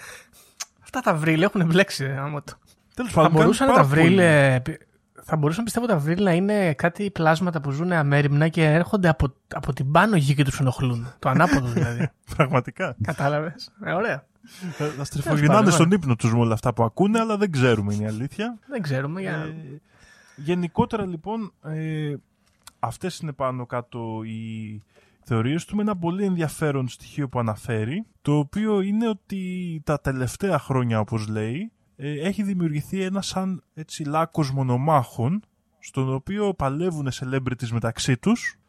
Αυτά τα βρύλ έχουν μπλέξει, ρε, άμα το. Τέλος Θα πάντων, μπορούσαν κάνει τα πάρα βρύλ. πολύ. ε, πι- Θα μπορούσαν πιστεύω τα βρύλ να είναι κάτι πλάσματα που ζουν αμέριμνα και έρχονται από, από την πάνω γη και τους ενοχλούν. Το ανάποδο δηλαδή. *laughs* Πραγματικά. Κατάλαβες. Ε, ωραία. Θα- Θα πάντων, στριφογυρνάνε στον ωραία. ύπνο τους με όλα αυτά που ακούνε, αλλά δεν ξέρουμε είναι η αλήθεια. Δεν ξέρουμε. Για... Ε, γενικότερα λοιπόν ε, αυτές είναι πάνω κάτω οι θεωρίες του με ένα πολύ ενδιαφέρον στοιχείο που αναφέρει το οποίο είναι ότι τα τελευταία χρόνια όπως λέει ε, έχει δημιουργηθεί ένα σαν έτσι λάκκος μονομάχων στον οποίο παλεύουν celebrities μεταξύ τους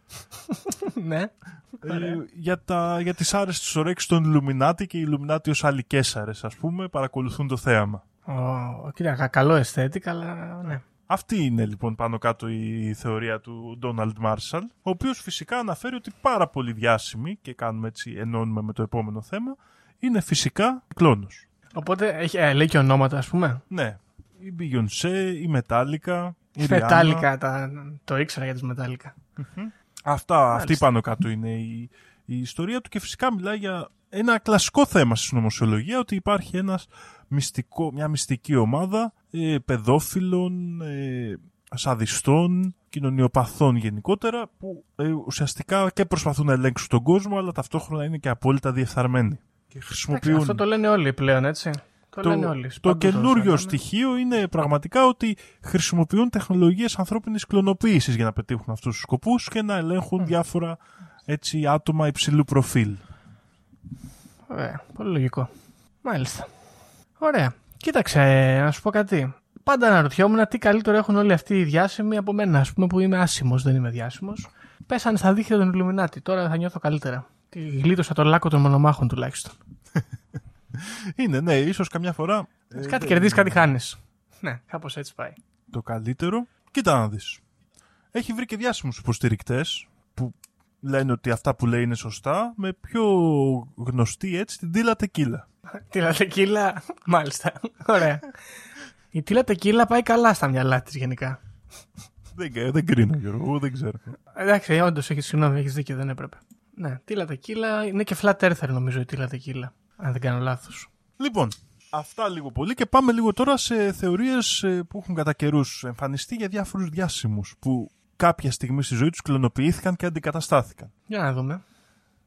ναι. ε, για, τα, για τις άρεστες ορέξεις των Illuminati και οι Illuminati ως άλλοι Κέσσαρες ας πούμε παρακολουθούν το θέαμα. Ο, κοίτα, κα- καλό αισθέτηκα, αλλά ναι. Αυτή είναι λοιπόν πάνω κάτω η θεωρία του Donald Marshall, ο οποίος φυσικά αναφέρει ότι πάρα πολύ διάσημοι, και κάνουμε έτσι ενώνουμε με το επόμενο θέμα, είναι φυσικά κλόνος. Οπότε έχει, ε, λέει και ονόματα, ας πούμε. Ναι, η Beyoncé, η Metallica, η Rihanna. Μετάλλικα, τα, το ήξερα για τις Μετάλλικα. Αυτά, αυτή Μάλιστα. πάνω κάτω είναι η, η ιστορία του και φυσικά μιλάει για ένα κλασικό θέμα στη συνωμοσιολογία ότι υπάρχει ένας μυστικό, μια μυστική ομάδα ε, παιδόφιλων, ε, σαδιστών, κοινωνιοπαθών γενικότερα που ε, ουσιαστικά και προσπαθούν να ελέγξουν τον κόσμο αλλά ταυτόχρονα είναι και απόλυτα διεφθαρμένοι. Και Εντάξει, χρησιμοποιούν... αυτό το λένε όλοι πλέον, έτσι. Το, λένε όλοι. το Παντού καινούριο σάγαμε. στοιχείο είναι πραγματικά ότι χρησιμοποιούν τεχνολογίες ανθρώπινης κλωνοποίησης για να πετύχουν αυτούς τους σκοπούς και να ελέγχουν διάφορα έτσι, άτομα υψηλού προφίλ. Ωραία, πολύ λογικό. Μάλιστα. Ωραία. Κοίταξε, ε, να σου πω κάτι. Πάντα αναρωτιόμουν τι καλύτερο έχουν όλοι αυτοί οι διάσημοι από μένα, ας πούμε, που είμαι άσημος, δεν είμαι διάσημος. Πέσανε στα δίχτυα των Ιλουμινάτη. Τώρα θα νιώθω καλύτερα. Και Γλίτωσα το λάκκο των μονομάχων τουλάχιστον. Είναι, ναι, ίσως καμιά φορά ε, κάτι δεν κερδίζει, είναι κάτι χάνεις. Ναι, κάπως έτσι πάει. το καλύτερο. Κοίτα να δεις. έχει βρει και διάσημους υποστηρικτές που λένε ότι αυτά που λέει είναι σωστά, με πιο γνωστή έτσι την Τίλα Τεκίλα. *laughs* Τίλα Τεκίλα, μάλιστα. Ωραία. Η Τίλα Τεκίλα πάει καλά στα μυαλά της γενικά. δεν, δεν κρίνω, Γιώργο, εγώ δεν ξέρω. Εντάξει, όντως έχεις συγγνώμη, έχεις δίκιο, δεν έπρεπε. Ναι, Τίλα Τεκίλα είναι και flat earther νομίζω η Τίλα Τεκίλα. Αν δεν κάνω λάθος. Λοιπόν, αυτά λίγο πολύ και πάμε λίγο τώρα σε θεωρίες ε, που έχουν κατά καιρούς εμφανιστεί για διάφορους διάσημους που κάποια στιγμή στη ζωή τους κλωνοποιήθηκαν και αντικαταστάθηκαν. Για να δούμε.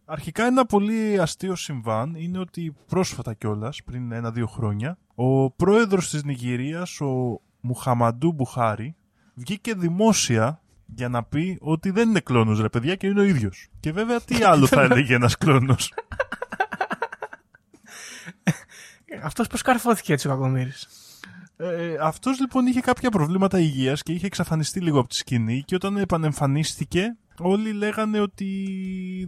Αρχικά ένα πολύ αστείο συμβάν είναι ότι πρόσφατα κιόλας, πριν ένα-δύο χρόνια, ο πρόεδρος της Νιγηρίας, ο Μουχαμαντού Μπουχάρη, βγήκε δημόσια για να πει ότι δεν είναι κλόνος ρε παιδιά και είναι ο ίδιος. Και βέβαια τι *laughs* άλλο θα έλεγε ένας κλόνος; *laughs* Αυτός πώς καρφώθηκε έτσι ο Κακομύρης. Ε, αυτός λοιπόν είχε κάποια προβλήματα υγείας και είχε εξαφανιστεί λίγο από τη σκηνή και όταν επανεμφανίστηκε όλοι λέγανε ότι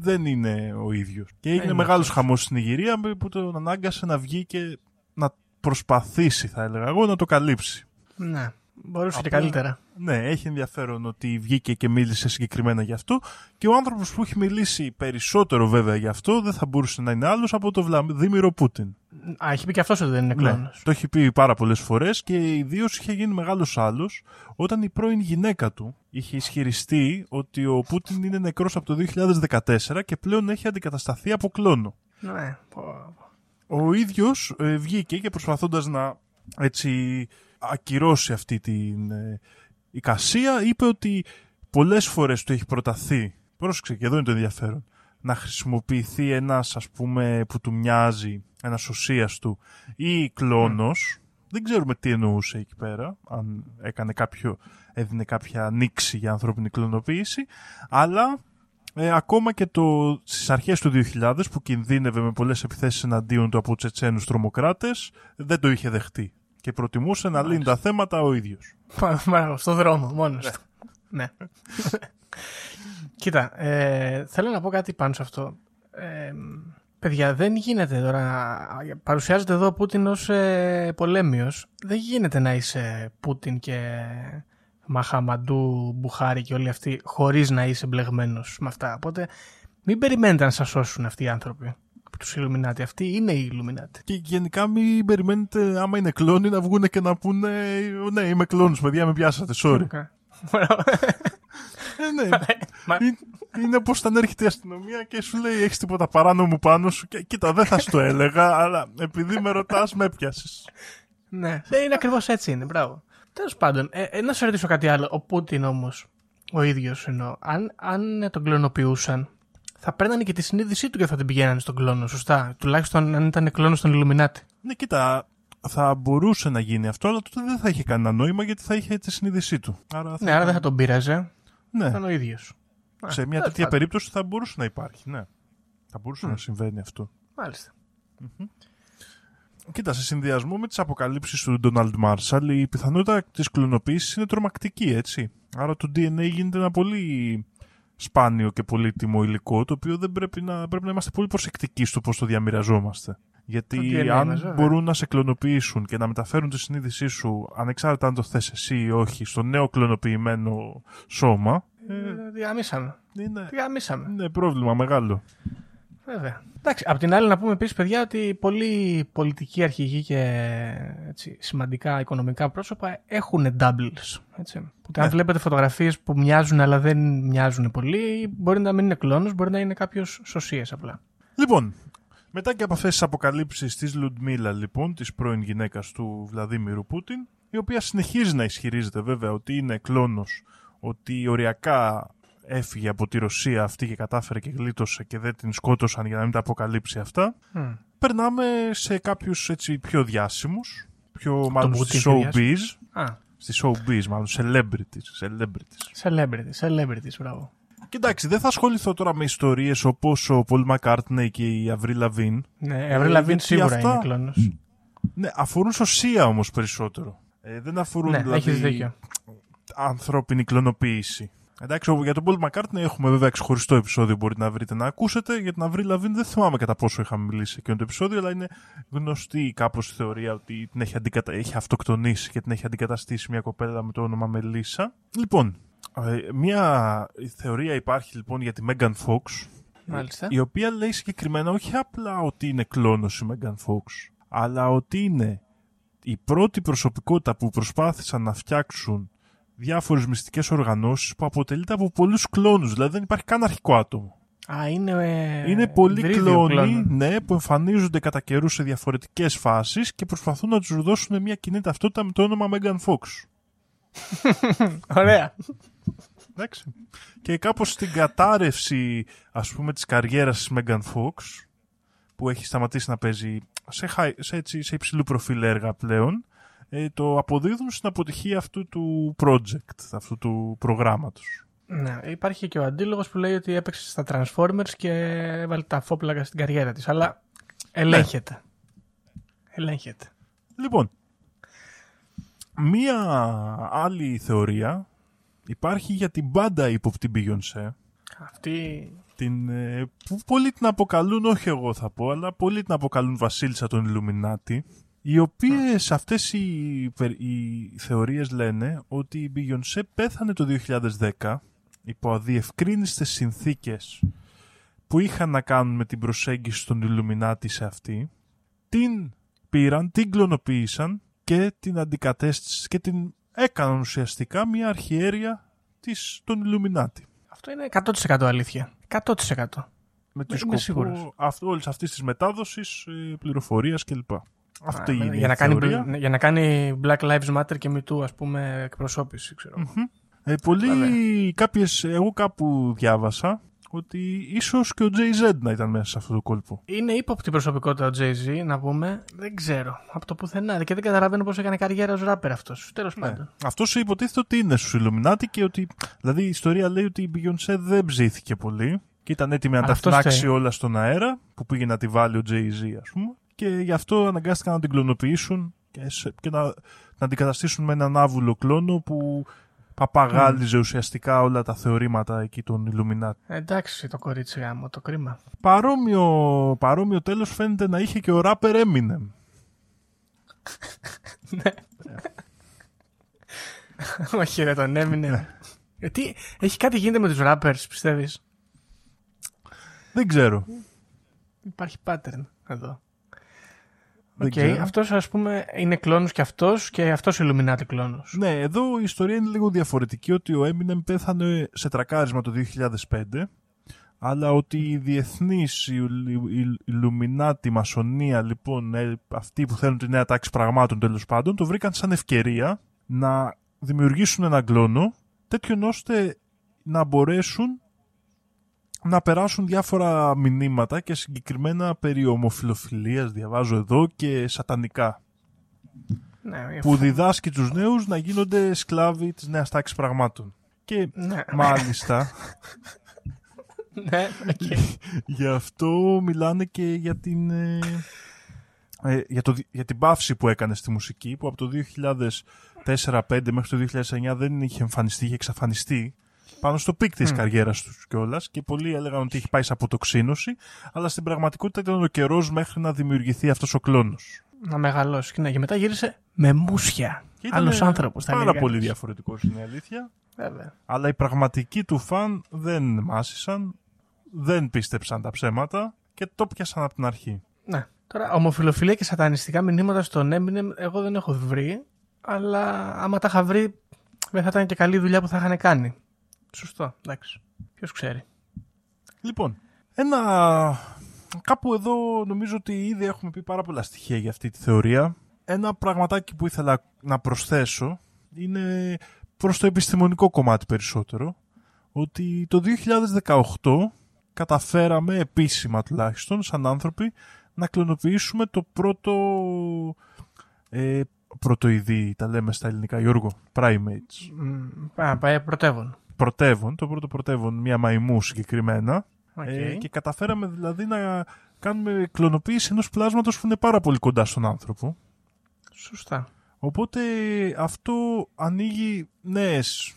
δεν είναι ο ίδιος. Και έγινε είναι μεγάλος αυτός. χαμός στην Ιγυρία που τον ανάγκασε να βγει και να προσπαθήσει θα έλεγα εγώ να το καλύψει. Ναι, μπορούσε και Απλά- καλύτερα. Ναι, έχει ενδιαφέρον ότι βγήκε και μίλησε συγκεκριμένα γι' αυτό και ο άνθρωπος που έχει μιλήσει περισσότερο βέβαια γι' αυτό δεν θα μπορούσε να είναι άλλος από τον Βλαδίμηρο Πούτιν. Α, έχει πει και αυτός ότι δεν είναι κλόνος. Ναι, το έχει πει πάρα πολλές φορές και ιδίως είχε γίνει μεγάλος άλλος όταν η πρώην γυναίκα του είχε ισχυριστεί ότι ο Πούτιν είναι νεκρός από το 2014 και πλέον έχει αντικατασταθεί από κλόνο. Ναι, πω, πω. Ο ίδιος ε, βγήκε και προσπαθώντας να έτσι ακυρώσει αυτή την ε, εικασία είπε ότι πολλές φορές του έχει προταθεί, πρόσεξε και εδώ είναι το ενδιαφέρον, να χρησιμοποιηθεί ένας ας πούμε που του μοιάζει, ένας οσίας του ή κλόνος, δεν ξέρουμε τι εννοούσε εκεί πέρα, αν έκανε κάποιο, έδινε κάποια νήξη για ανθρώπινη κλωνοποίηση, αλλά ε, ακόμα και το, στις αρχές του 2000 που κινδύνευε με πολλές επιθέσεις εναντίον του από τσετσένους τρομοκράτες δεν το είχε δεχτεί και προτιμούσε να λύνει τα θέματα ο ίδιος. Μπράβο, στο δρόμο, μόνος του. Ναι. Κοίτα, ε, θέλω να πω κάτι πάνω σε αυτό. Ε, παιδιά, δεν γίνεται τώρα. Παρουσιάζεται εδώ ο Πούτιν ως ε, πολέμιος. Δεν γίνεται να είσαι Πούτιν και Μαχαμαντού, Μπουχάρη και όλοι αυτοί χωρίς να είσαι μπλεγμένος με αυτά. Οπότε μην περιμένετε να σας σώσουν αυτοί οι άνθρωποι από τους Ιλουμινάτι. Αυτοί είναι οι Ιλουμινάτι. Και γενικά μην περιμένετε άμα είναι κλόνοι να βγουν και να πούνε ναι είμαι κλόνος παιδιά με πιάσατε sorry. Ε, ναι. Μα- Είναι- Είναι όπω όταν έρχεται η αστυνομία και σου λέει: Έχεις τίποτα παράνομο πάνω σου. Και κοίτα, δεν θα σου το έλεγα, αλλά επειδή με ρωτάς, με έπιασες. Ναι, ε, είναι ακριβώς έτσι είναι. Μπράβο. Τέλος πάντων, ε, ε, να σε ρωτήσω κάτι άλλο. Ο Πούτιν όμως, ο ίδιος εννοώ, αν, αν τον κλωνοποιούσαν, θα παίρνανε και τη συνείδησή του και θα την πηγαίνανε στον κλόνο, σωστά; Τουλάχιστον αν ήταν κλόνος των Ιλουμινάτι. Ναι, κοίτα, θα μπορούσε να γίνει αυτό, αλλά τότε δεν θα είχε κανένα νόημα γιατί θα είχε τη συνείδησή του. Άρα θα Ναι, άρα δεν θα τον πείραζε. ναι, Ήταν ο ίδιος. σε μια τέτοια περίπτωση θα μπορούσε να υπάρχει. Ναι. Θα μπορούσε να συμβαίνει αυτό. Μάλιστα. Κοίτα, σε συνδυασμό με τις αποκαλύψεις του Ντόναλντ Μάρσαλ, η πιθανότητα της κλωνοποίησης είναι τρομακτική, έτσι. Άρα το DNA γίνεται ένα πολύ σπάνιο και πολύτιμο υλικό, το οποίο δεν πρέπει να, πρέπει να είμαστε πολύ προσεκτικοί στο πώς το διαμοιραζόμαστε. Γιατί Το DNA αν μας, βέβαια. μπορούν να σε κλωνοποιήσουν και να μεταφέρουν τη συνείδησή σου, ανεξάρτητα αν το θες εσύ ή όχι, στο νέο κλωνοποιημένο σώμα, Ε, Διαμίσαμε. είναι, Διαμίσαμε. είναι πρόβλημα μεγάλο. Βέβαια. Εντάξει, απ' την άλλη να πούμε επίσης, παιδιά, ότι πολλοί πολιτικοί αρχηγοί και έτσι, σημαντικά οικονομικά πρόσωπα έχουν doubles. Έτσι. Οπότε αν Ναι. βλέπετε φωτογραφίες που μοιάζουν αλλά δεν μοιάζουν πολύ, μπορεί να μην είναι κλόνος, μπορεί να είναι κάποιος σωσίες απλά. Λοιπόν, μετά και από αυτές τις αποκαλύψεις της Λουντμίλα, λοιπόν, της πρώην γυναίκας του Βλαδίμιρου Πούτιν, η οποία συνεχίζει να ισχυρίζεται βέβαια ότι είναι κλόνος, ότι οριακά έφυγε από τη Ρωσία αυτή και κατάφερε και γλίτωσε και δεν την σκότωσαν για να μην τα αποκαλύψει αυτά. Μμ. Περνάμε σε κάποιους έτσι πιο διάσημους, πιο μάλλον Πούτιν στη πιο showbiz. Α, Στη showbiz, μάλλον celebrities. celebrities. celebrity, celebrities, μπράβο. Κοιτάξτε, δεν θα ασχοληθώ τώρα με ιστορίες όπως ο Πολ Μακάρτνεϊ και η Αυρή Λαβίν. Ναι, η Αvril Lavigne γιατί σίγουρα αυτά- είναι κλόνος. Ναι, αφορούν σωσία όμως περισσότερο. Ε, δεν αφορούν Ναι, δηλαδή έχεις δίκιο. ανθρώπινη κλωνοποίηση. Εντάξει, ο- για τον Paul McCartney έχουμε βέβαια ξεχωριστό επεισόδιο μπορείτε να βρείτε να ακούσετε. Για την Avril Lavigne δεν θυμάμαι κατά πόσο είχαμε μιλήσει σε εκείνο το επεισόδιο, αλλά είναι γνωστή κάπως η θεωρία ότι την έχει, αντικατα... έχει αυτοκτονήσει και την έχει αντικαταστήσει μια κοπέλα με το όνομα Μελίσσα. Λοιπόν, Ε, Μία θεωρία υπάρχει λοιπόν για τη Megan Fox, Μάλιστα. η οποία λέει συγκεκριμένα όχι απλά ότι είναι κλόνος η Megan Fox, αλλά ότι είναι η πρώτη προσωπικότητα που προσπάθησαν να φτιάξουν διάφορες μυστικές οργανώσεις που αποτελείται από πολλούς κλόνους, δηλαδή δεν υπάρχει καν αρχικό άτομο. Α, είναι. ε, Είναι πολλοί υβρίδιο κλόνοι κλόνο. ναι, που εμφανίζονται κατά καιρού σε διαφορετικές φάσεις και προσπαθούν να τους δώσουν μια κοινή ταυτότητα με το όνομα Megan Fox. *laughs* Ωραία. Εντάξει. Και κάπως στην κατάρρευση ας πούμε της καριέρας της Megan Fox που έχει σταματήσει να παίζει σε, high- σε, έτσι, σε υψηλού προφίλ έργα πλέον ε, το αποδίδουν στην αποτυχία αυτού του project, αυτού του προγράμματος. Ναι, υπάρχει και ο αντίλογος που λέει ότι έπαιξε στα Transformers και έβαλε τα φόπλακα στην καριέρα της. Αλλά ελέγχεται. Ναι. Ελέγχεται. Λοιπόν, μία άλλη θεωρία υπάρχει για την πάντα ύποπτη Beyoncé Αυτή. την, ε, που πολλοί την αποκαλούν, όχι εγώ θα πω, αλλά πολλοί την αποκαλούν βασίλισσα των Ιλουμινάτη, οι οποίες αυτές οι, πε- οι θεωρίες λένε ότι η Beyoncé πέθανε το 2010 υπό αδιευκρίνιστες συνθήκες που είχαν να κάνουν με την προσέγγιση των Ιλουμινάτη σε αυτή, την πήραν, την κλωνοποίησαν και την αντικατέστησαν και την έκαναν ουσιαστικά μια αρχιέρεια της, των Ιλουμινάτη. Αυτό είναι 100% αλήθεια. 100%. με το Είμαι σκοπό σίγουρος. αυτό, όλης αυτής της μετάδοσης ε, πληροφορίας κλπ. Αυτή Α, είναι για, η να κάνει, θεωρία. για να κάνει Black Lives Matter και Me Too, ας πούμε, εκπροσώπηση, ξέρω. Μμμ. Ε, πολλοί, Βέβαια. κάποιες, εγώ κάπου διάβασα ότι ίσως και ο Jay-Z να ήταν μέσα σε αυτό το κόλπο. Είναι ύποπτη προσωπικότητα ο Jay-Z, να πούμε. Δεν ξέρω. Από το πουθενά. Και δεν καταλαβαίνω πώς έκανε καριέρα ως ράπερ αυτός. Τέλος Ναι. πάντων. Αυτός υποτίθεται ότι είναι στους Illuminati και ότι, δηλαδή η ιστορία λέει ότι η Beyoncé δεν ψήθηκε πολύ και ήταν έτοιμη να τα αυτός φυλάξει φταίει. όλα στον αέρα που πήγε να τη βάλει ο Jay-Z ας πούμε και γι' αυτό αναγκάστηκαν να την κλωνοποιήσουν και, σε- και να, να αντικαταστήσουν με έναν άβουλο κλόνο που παπαγάλιζε ουσιαστικά όλα τα θεωρήματα εκεί των Illuminati. Εντάξει το κορίτσι γάμο, το κρίμα. Παρόμοιο, παρόμοιο τέλος φαίνεται να είχε και ο ράπερ Eminem. *laughs* Όχι, ρε, τον έμεινε. Ναι. Ε, τι, έχει κάτι γίνεται με τους rappers, πιστεύεις; Δεν ξέρω. Υπάρχει pattern εδώ. Δεν Οκ, ξέρω. αυτός ας πούμε είναι κλώνος και αυτός και αυτός Illuminati κλώνος. Ναι, εδώ η ιστορία είναι λίγο διαφορετική ότι ο Eminem πέθανε σε τρακάρισμα το 2005 αλλά ότι η διεθνής η, η, η Illuminati, η μασονία λοιπόν ε, αυτοί που θέλουν τη νέα τάξη πραγμάτων τέλος πάντων το βρήκαν σαν ευκαιρία να δημιουργήσουν έναν κλώνο τέτοιον ώστε να μπορέσουν να περάσουν διάφορα μηνύματα και συγκεκριμένα περί ομοφυλοφιλίας διαβάζω εδώ και σατανικά Ναι, που διδάσκει τους νέους να γίνονται σκλάβοι της νέας τάξης πραγμάτων. Και ναι, μάλιστα *laughs* ναι, οκ. γι' αυτό μιλάνε και για την, ε, ε, για, το, για την παύση που έκανε στη μουσική που από το 2004-2005 μέχρι το 2009 δεν είχε εμφανιστεί, είχε εξαφανιστεί πάνω στο peak της Μμ. καριέρας τους κιόλας και πολλοί έλεγαν ότι έχει πάει σε αποτοξίνωση αλλά στην πραγματικότητα ήταν ο καιρός μέχρι να δημιουργηθεί αυτός ο κλώνος. να μεγαλώσει. Και, ναι, και μετά γύρισε με μουσια. Και ήταν Άλλος άνθρωπος θα Πάρα λέγανε. πολύ διαφορετικός είναι η αλήθεια. Βέβαια. Αλλά οι πραγματικοί του φαν δεν μάσησαν, δεν πίστεψαν τα ψέματα και το πιάσαν από την αρχή. Ναι. Τώρα, ομοφιλοφιλία και σατανιστικά μηνύματα στον Eminem εγώ δεν έχω βρει, αλλά άμα τα είχα βρει δεν θα ήταν και καλή δουλειά που θα είχαν κάνει. Σωστό, εντάξει. Ποιος ξέρει. Λοιπόν, ένα... Κάπου εδώ νομίζω ότι ήδη έχουμε πει πάρα πολλά στοιχεία για αυτή τη θεωρία. Ένα πραγματάκι που ήθελα να προσθέσω είναι προς το επιστημονικό κομμάτι περισσότερο. Ότι το 2018 καταφέραμε επίσημα τουλάχιστον σαν άνθρωποι να κλωνοποιήσουμε το πρώτο ε, πρωτοειδή, τα λέμε στα ελληνικά Γιώργο, primates. Μ, Α, πάει πρωτεύον. Πρωτεύον, το πρώτο πρωτεύον, μια μαϊμού συγκεκριμένα. Οκ. Ε, και καταφέραμε δηλαδή να κάνουμε κλωνοποίηση ενός πλάσματος που είναι πάρα πολύ κοντά στον άνθρωπο. Σωστά. Οπότε αυτό ανοίγει νέες,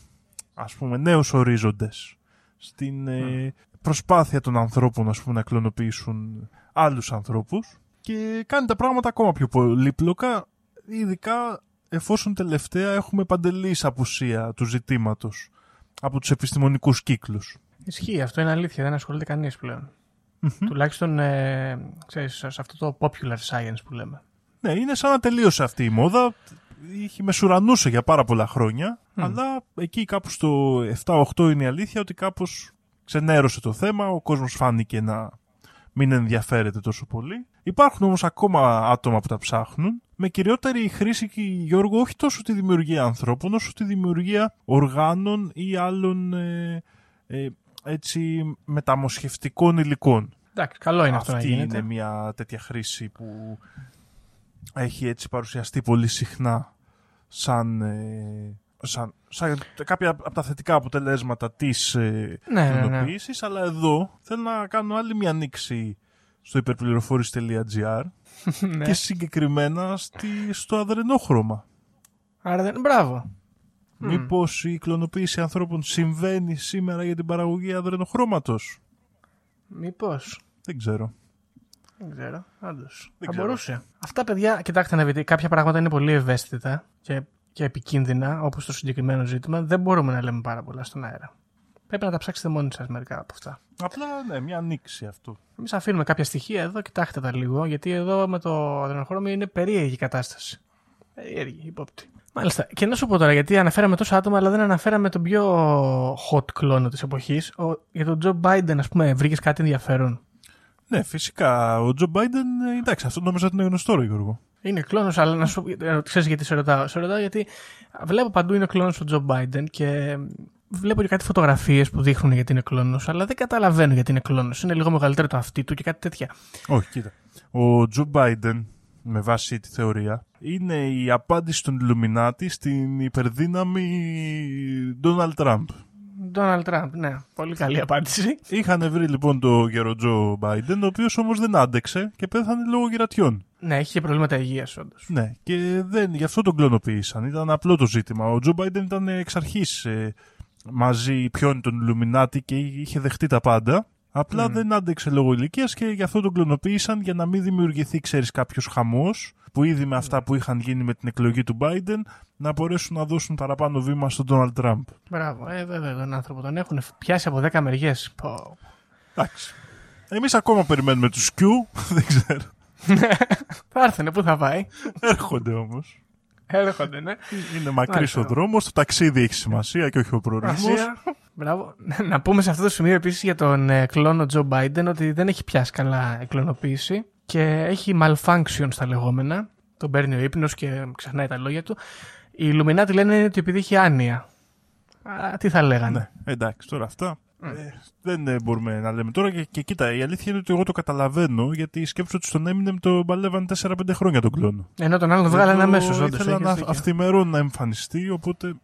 ας πούμε, νέους ορίζοντες στην ε, προσπάθεια των ανθρώπων ας πούμε, να κλωνοποιήσουν άλλους ανθρώπους και κάνει τα πράγματα ακόμα πιο πολύπλοκα, ειδικά εφόσον τελευταία έχουμε παντελής απουσία του ζητήματος από τους επιστημονικούς κύκλους. Ισχύει, αυτό είναι αλήθεια, δεν ασχολείται κανείς πλέον. Τουλάχιστον ε, ξέρεις, σε αυτό το popular science που λέμε. Ναι, είναι σαν να τελείωσε αυτή η μόδα. Είχε μεσουρανούσε για πάρα πολλά χρόνια, αλλά εκεί κάπου στο 7-8 είναι η αλήθεια ότι κάπως ξενέρωσε το θέμα, ο κόσμος φάνηκε να μην ενδιαφέρεται τόσο πολύ. Υπάρχουν όμως ακόμα άτομα που τα ψάχνουν, με κυριότερη χρήση, Γιώργο, όχι τόσο τη δημιουργία ανθρώπων, όσο τη δημιουργία οργάνων ή άλλων ε, ε, έτσι μεταμοσχευτικών υλικών. Εντάξει, καλό είναι αυτό να Αυτή γίνεται. είναι μια τέτοια χρήση που έχει έτσι παρουσιαστεί πολύ συχνά σαν, ε, σαν, σαν κάποια από τα θετικά αποτελέσματα της ε, Ναι, ναι, ναι. κλωνοποίησης, αλλά εδώ θέλω να κάνω άλλη μια ανοίξη στο υπερπληροφόρηση.gr *laughs* ναι. και συγκεκριμένα στη, στο αδρενόχρωμα. Άρα δεν... Μπράβο. Μήπως η κλωνοποίηση ανθρώπων συμβαίνει σήμερα για την παραγωγή αδρενοχρώματος; Μήπως. Δεν ξέρω. Δεν ξέρω, όντως. Θα ξέρω. μπορούσε. Αυτά, παιδιά, κοιτάξτε να δείτε, κάποια πράγματα είναι πολύ ευαίσθητα και, και επικίνδυνα, όπως το συγκεκριμένο ζήτημα. Δεν μπορούμε να λέμε πάρα πολλά στον αέρα. Πρέπει να τα ψάξετε μόνοι σας μερικά από αυτά. Απλά ναι, μια ανοίξη αυτό. Εμείς αφήνουμε κάποια στοιχεία εδώ, κοιτάξτε τα λίγο, γιατί εδώ με το αδρενοχρώμιο είναι περίεργη η κατάσταση. Περίεργη, υπόπτη. Μάλιστα. Και να σου πω τώρα, γιατί αναφέραμε τόσα άτομα, αλλά δεν αναφέραμε τον πιο hot κλόνο της εποχής. Για τον Τζο Biden, ας πούμε, βρήκες κάτι ενδιαφέρον; Ναι, φυσικά. Ο Τζο Μπάιντεν, ε, εντάξει, αυτό νόμιζα ότι είναι γνωστό, ρε Γιώργο. Είναι κλόνος, αλλά να σου ε, ξέρεις γιατί σε ρωτάω. Σε ρωτάω γιατί βλέπω παντού είναι κλόνος ο Τζο Biden και βλέπω και κάτι φωτογραφίες που δείχνουν γιατί είναι κλόνος, αλλά δεν καταλαβαίνω γιατί είναι κλόνος. Είναι λίγο μεγαλύτερο το αυτί του και κάτι τέτοια. Όχι, κοίτα. Ο Τζο Μπάιντεν, με βάση τη θεωρία, είναι η απάντηση των Ιλουμινάτη στην υπερδύναμη Ντόναλτ Τραμπ. Ντόναλτ Τραμπ, ναι. Πολύ καλή απάντηση. Είχαν βρει λοιπόν το γερο Τζο Μπάιντεν, ο οποίος όμως δεν άντεξε και πέθανε λόγω γυρατιών. Ναι, έχει και προβλήματα υγείας, όντως. Ναι, και δεν, γι' αυτό τον κλωνοποίησαν. Ήταν απλό το ζήτημα. Ο Τζο Μπάιντεν ήταν εξ αρχής μαζί ποιον τον Ιλουμινάτη και είχε δεχτεί τα πάντα. Απλά δεν άντεξε λόγω ηλικίας και γι' αυτό τον κλωνοποίησαν για να μην δημιουργηθεί, ξέρεις, κάποιος χαμός που ήδη με αυτά που είχαν γίνει με την εκλογή του Biden να μπορέσουν να δώσουν παραπάνω βήμα στον Donald Trump. Μπράβο, ε, βέβαια τον άνθρωπο τον έχουν πιάσει από 10 μεριές. Εντάξει. Εμείς ακόμα περιμένουμε τους Q, *laughs* δεν ξέρω. *laughs* θα έρθουνε, πού θα πάει. Έρχονται όμως. Έρχονται, ναι. Είναι μακρύς Μάλιστα. ο δρόμος, το ταξίδι έχει σημασία και όχι ο προορισμός. Ασία. Μπράβο. Να πούμε σε αυτό το σημείο επίσης για τον ε, κλόνο Τζο Biden ότι δεν έχει πιάσει καλά η κλωνοποίηση και έχει malfunction στα λεγόμενα. Τον παίρνει ο ύπνος και ξεχνάει τα λόγια του. Οι Illuminati λένε ότι επειδή έχει άνοια. Α, τι θα λέγανε. Ναι, εντάξει, τώρα αυτά. Ε, δεν ε, μπορούμε να λέμε τώρα και, και κοίτα, η αλήθεια είναι ότι εγώ το καταλαβαίνω γιατί σκέψω ότι στον Eminem το παλεύαν 4-5 χρόνια τον κλόνο. Ενώ τον άλλον βγάλανε Εδώ αμέσως, όντως. Ήθελα να αυθημερών να εμφανιστεί, οπότε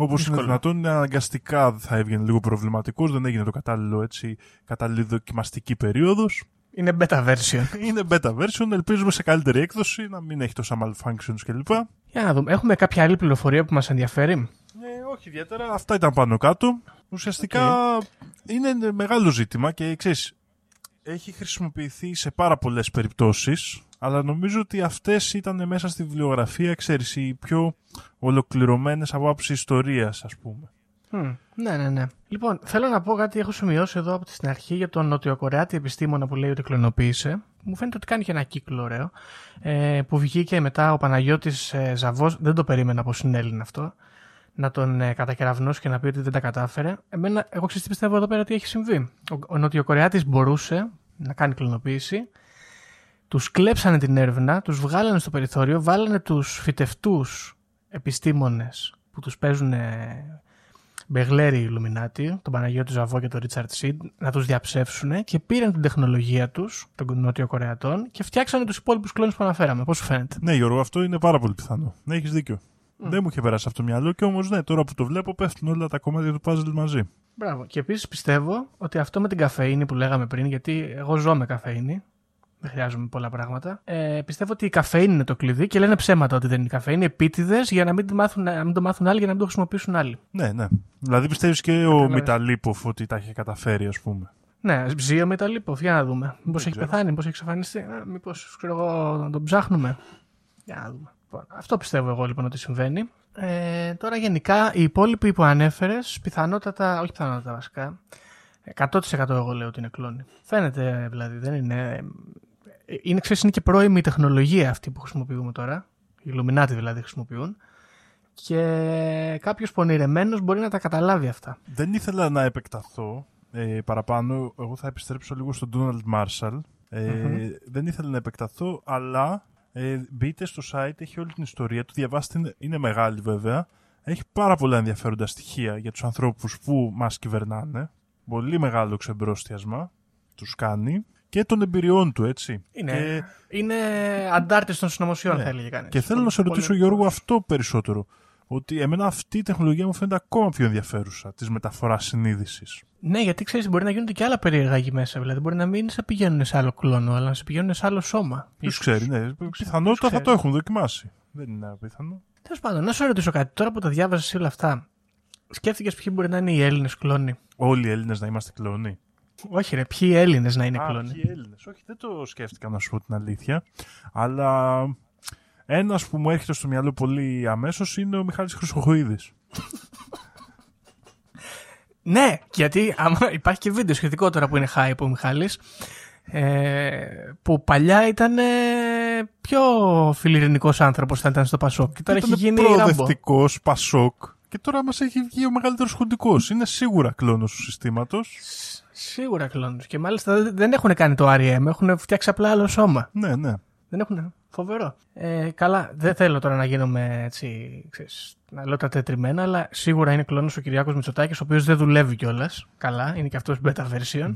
όπως είναι Δύσκολο. δυνατόν είναι αναγκαστικά θα έβγαινε λίγο προβληματικός. Δεν έγινε το κατάλληλο έτσι, κατάλληλη δοκιμαστική περίοδος. Είναι beta version. *laughs* Είναι beta version, ελπίζουμε σε καλύτερη έκδοση να μην έχει τόσα malfunctions κλπ. Για να δούμε. Έχουμε κάποια άλλη πληροφορία που μας ενδιαφέρει; Ε, όχι ιδιαίτερα. Αυτά ήταν πάνω κάτω. Ουσιαστικά είναι μεγάλο ζήτημα και ξέρεις, έχει χρησιμοποιηθεί σε πάρα πολλές περιπτώσεις, αλλά νομίζω ότι αυτές ήταν μέσα στη βιβλιογραφία, ξέρεις, οι πιο ολοκληρωμένες από άποψη ιστορίας, ας πούμε. Μμ, ναι, ναι, ναι. Λοιπόν, θέλω να πω κάτι. Έχω σημειώσει εδώ από την αρχή για τον Νοτιοκορεάτη επιστήμονα που λέει ότι κλωνοποίησε. Μου φαίνεται ότι κάνει και ένα κύκλο ωραίο. Ε, που βγήκε μετά ο Παναγιώτης ε, Ζαβός, δεν το περίμενα από συνέλληνε αυτό, να τον ε, κατακεραυνώσει και να πει ότι δεν τα κατάφερε. Εμένα, εγώ ξέρω τι πιστεύω εδώ πέρα ότι έχει συμβεί. Ο, ο Νοτιοκορεάτης μπορούσε να κάνει κλωνοποίηση. Τους κλέψανε την έρευνα, τους βγάλανε στο περιθώριο, βάλανε τους φυτευτούς επιστήμονες που τους παίζουν ε, Μπεγλέρι Ιλουμινάτη, τον Παναγιώτη Ζαβό και τον Ρίτσαρτ Σιντ, να τους διαψεύσουν και πήραν την τεχνολογία τους, των Νοτιοκορεατών, και φτιάξανε τους υπόλοιπους κλόνους που αναφέραμε. Πώς σου φαίνεται; Ναι, Γιώργο, αυτό είναι πάρα πολύ πιθανό. Ναι, έχεις δίκιο. Δεν μου είχε περάσει αυτό το μυαλό και όμως ναι, τώρα που το βλέπω πέφτουν όλα τα κομμάτια του puzzle μαζί. Μπράβο. Και επίσης πιστεύω ότι αυτό με την καφεΐνη που λέγαμε πριν, γιατί εγώ ζω με καφεΐνη, δεν χρειάζομαι πολλά πράγματα. Ε, πιστεύω ότι η καφεΐνη είναι το κλειδί και λένε ψέματα ότι δεν είναι η καφεΐνη. Επίτηδες για να μην, το μάθουν, να μην το μάθουν άλλοι για να μην το χρησιμοποιήσουν άλλοι. Ναι, ναι. Δηλαδή πιστεύεις και ο Μιταλίποφ ότι τα είχε καταφέρει, ας πούμε. Ναι, ζει ο Μεταλίποφ, για να δούμε. Μήπως έχει ξέρω. πεθάνει, μήπως έχει εξαφανιστεί. Μήπως ξέρω εγώ να τον ψάχνουμε. Για να δούμε. Λοιπόν, αυτό πιστεύω εγώ λοιπόν ότι συμβαίνει. Ε, τώρα γενικά οι υπόλοιποι που ανέφερες, πιθανότατα, όχι πιθανότατα βασικά, 100% εγώ λέω ότι είναι κλόνη. Φαίνεται δηλαδή, δεν είναι. Είναι, ξέρεις, είναι και πρώιμη η τεχνολογία αυτή που χρησιμοποιούμε τώρα. Οι Illuminati δηλαδή χρησιμοποιούν. Και κάποιος πονηρεμένος μπορεί να τα καταλάβει αυτά. Δεν ήθελα να επεκταθώ ε, παραπάνω. Εγώ θα επιστρέψω λίγο στον Donald Marshall. Ε, Δεν ήθελα να επεκταθώ, αλλά ε, μπείτε στο site, έχει όλη την ιστορία του, διαβάστε, είναι μεγάλη βέβαια. Έχει πάρα πολλά ενδιαφέροντα στοιχεία για τους ανθρώπους που μας κυβερνάνε. Πολύ μεγάλο ξεμπρόστιασμα τους κάνει και των εμπειριών του, έτσι. Είναι, Και, είναι αντάρτης των συνωμοσιών, Ναι. θα έλεγε κανείς. και θέλω να σε ρωτήσω, Γιώργο, αυτό περισσότερο. Ότι εμένα αυτή η τεχνολογία μου φαίνεται ακόμα πιο ενδιαφέρουσα, της μεταφοράς συνείδησης. Ναι, γιατί ξέρεις, μπορεί να γίνονται και άλλα περίεργα εκεί μέσα. Δηλαδή, μπορεί να μην σε πηγαίνουν σε άλλο κλόνο, αλλά να σε πηγαίνουν σε άλλο σώμα. Ποιος ξέρει, ναι. Πιθανότητα θα ξέρει. το έχουν δοκιμάσει. Δεν είναι απίθανο. Τέλος πάντων, να σου ρωτήσω κάτι. Τώρα που τα διάβαζε όλα αυτά, σκέφτηκες ποιοι μπορεί να είναι οι Έλληνες κλόνοι; Όλοι οι Έλληνες να είμαστε κλόνοι. Όχι, ρε, ποιοι Έλληνες να είναι Α, κλόνοι; ποιοι Έλληνες. Όχι, δεν το σκέφτηκα να σου πω την αλήθεια. Αλλά ένας που μου έρχεται στο μυαλό πολύ αμέσως είναι ο Μιχάλης Χρυσοχοίδης. Ναι, γιατί άμα υπάρχει και βίντεο σχετικό τώρα που είναι hype ο Μιχάλης, ε, που παλιά ήταν ε, πιο φιλιρινικός άνθρωπος θα ήταν στο Πασόκ και τώρα έχει Ήταν γίνει Ράμπο. προοδευτικός, πασόκ. Και τώρα μας έχει βγει ο μεγαλύτερος χουντικός. Είναι σίγουρα κλόνος του συστήματος. Σίγουρα κλόνους. Και μάλιστα δεν- δεν έχουν κάνει το R.E.M. Έχουν φτιάξει απλά άλλο σώμα. Ναι, ναι. Δεν έχουν. Φοβερό. Ε, καλά, δεν θέλω τώρα να γίνομαι έτσι, ξέρεις, να λέω τα τετριμένα, αλλά σίγουρα είναι κλόνος ο Κυριάκος Μητσοτάκης, ο οποίος δεν δουλεύει κιόλας. Καλά, είναι και αυτός beta version.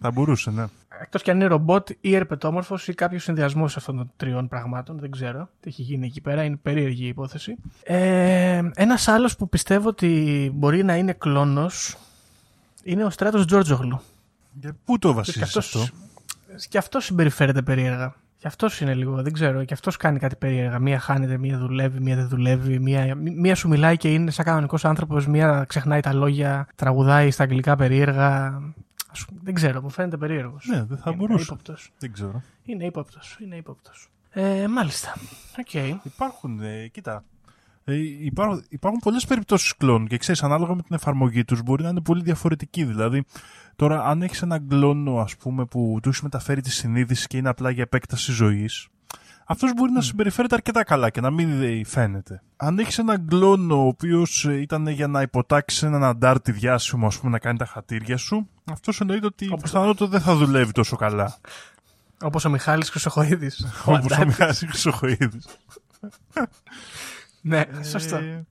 Θα μπορούσε, ναι. Εκτός κι αν είναι ρομπότ ή ερπετόμορφος ή κάποιος συνδυασμός αυτών των τριών πραγμάτων. Δεν ξέρω τι έχει γίνει εκεί πέρα. Είναι περίεργη η υπόθεση. Ε, Ένας άλλος που πιστεύω ότι μπορεί να είναι κλόνος είναι ο στράτος Τζόρτζογλου. Και πού το Και βασίζεις αυτός, αυτό; και αυτός συμπεριφέρεται περίεργα. Και αυτός είναι λίγο, δεν ξέρω. Και αυτός κάνει κάτι περίεργα. Μία χάνεται, μία δουλεύει, μία δεν δουλεύει. Μία, μία σου μιλάει και είναι σαν κανονικός άνθρωπος. Μία ξεχνάει τα λόγια, τραγουδάει στα αγγλικά περίεργα. Ας πούμε, δεν ξέρω, μου φαίνεται περίεργος. Ναι, δεν θα είναι μπορούσε. ύποπτος. Δεν ξέρω. Είναι ύποπτος. Είναι ύποπτος. Ε, μάλιστα. Οκ. Υπάρχουν, ε, κοίτα. Ε, υπάρχουν, υπάρχουν πολλές περιπτώσεις κλώνου και ξέρεις, ανάλογα με την εφαρμογή τους μπορεί να είναι πολύ διαφορετική. Δηλαδή, τώρα, αν έχεις έναν κλώνο, ας πούμε, που του έχεις μεταφέρει τη συνείδηση και είναι απλά για επέκταση ζωής, αυτός μπορεί να συμπεριφέρεται αρκετά καλά και να μην ε, φαίνεται. Αν έχεις έναν κλώνο ο οποίος ήταν για να υποτάξεις έναν αντάρτη διάσημο, ας πούμε, να κάνει τα χατήρια σου, αυτός εννοείται ότι Όπως- πιθανότατα δεν θα δουλεύει τόσο καλά. Όπως ο Μιχάλης Χρυσοχοίδης. Ο Όπως ο Αντάρτης. Μιχάλης Χρυσοχοίδης. Ναι, σωστό. Ε,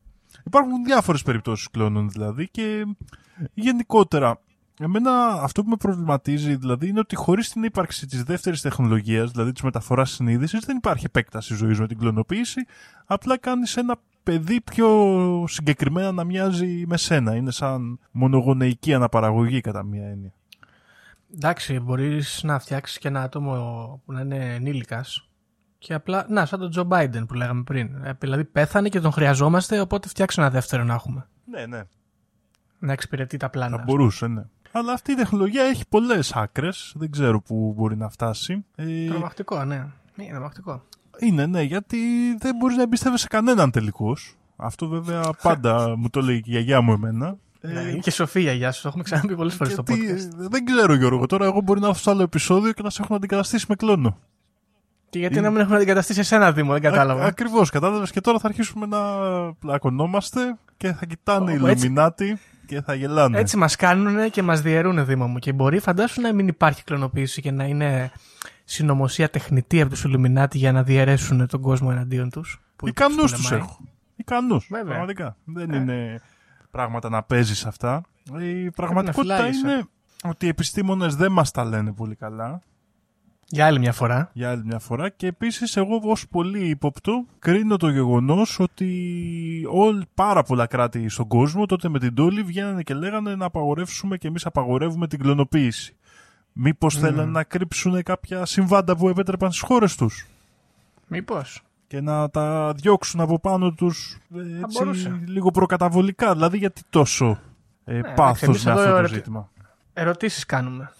υπάρχουν διάφορες περιπτώσεις κλώνων δηλαδή και γενικότερα εμένα αυτό που με προβληματίζει δηλαδή είναι ότι χωρίς την ύπαρξη της δεύτερης τεχνολογίας, δηλαδή της μεταφοράς συνείδησης, δεν υπάρχει επέκταση ζωής με την κλωνοποίηση, απλά κάνεις ένα παιδί πιο συγκεκριμένα να μοιάζει με σένα. Είναι σαν μονογονεϊκή αναπαραγωγή κατά μία έννοια. Εντάξει, μπορείς να φτιάξεις και ένα άτομο που να είναι ενήλικας. Και απλά, να, σαν τον Τζο Μπάιντεν που λέγαμε πριν. Ε, Δηλαδή πέθανε και τον χρειαζόμαστε, οπότε φτιάξε ένα δεύτερο να έχουμε. Ναι, ναι. Να εξυπηρετεί τα πλάνα. Θα μπορούσε, ναι. Αλλά αυτή η τεχνολογία έχει πολλές άκρες, δεν ξέρω πού μπορεί να φτάσει. Ε, Τρομακτικό, ναι. Είναι τρομακτικό. Είναι, ναι, γιατί δεν μπορείς να εμπιστεύεσαι κανέναν τελικώς. Αυτό βέβαια πάντα *laughs* μου το λέει και η γιαγιά μου εμένα. Ναι, είναι και σοφία, γεια σου. Το έχουμε ξαναπεί πολλές φορές στο γιατί, podcast. ε, δεν ξέρω Γιώργο, τώρα εγώ μπορεί να έρθω σε άλλο επεισόδιο και να σε έχω αντικαταστήσει με κλόνο. Και γιατί να μην έχουν αντικαταστήσει εσένα, Δήμο, δεν κατάλαβα. Ακριβώς, κατάλαβες. Και τώρα θα αρχίσουμε να πλακωνόμαστε και θα κοιτάνε οι Ω, έτσι. Ιλουμινάτοι και θα γελάνε. Έτσι μας κάνουν και μας διαιρούν, Δήμο μου. Και μπορεί, φαντάσου, να μην υπάρχει κλωνοποίηση και να είναι συνωμοσία τεχνητή από τους Ιλουμινάτι για να διαιρέσουν τον κόσμο εναντίον τους. Ικανούς τους έχω. Ικανούς. Βέβαια. Πραγματικά. Δεν Ε. είναι πράγματα να παίζεις αυτά. Η πραγματικότητα φυλάγεσαι. είναι ότι οι επιστήμονες δεν μας τα λένε πολύ καλά. Για άλλη μια φορά. για άλλη μια φορά και επίσης εγώ ως πολύ ύποπτο κρίνω το γεγονός ότι όλ, πάρα πολλά κράτη στον κόσμο τότε με την τόλη βγαίνανε και λέγανε να απαγορεύσουμε και εμείς απαγορεύουμε την κλωνοποίηση. Μήπως θέλανε να κρύψουν κάποια συμβάντα που επέτρεπαν στις χώρες τους Μήπως. και να τα διώξουν από πάνω τους ε, έτσι, μπορούσε. λίγο προκαταβολικά. Δηλαδή γιατί τόσο ε, εντάξει, πάθος εμείς με εδώ αυτό το ερωτη- ζήτημα. Ερωτήσεις κάνουμε.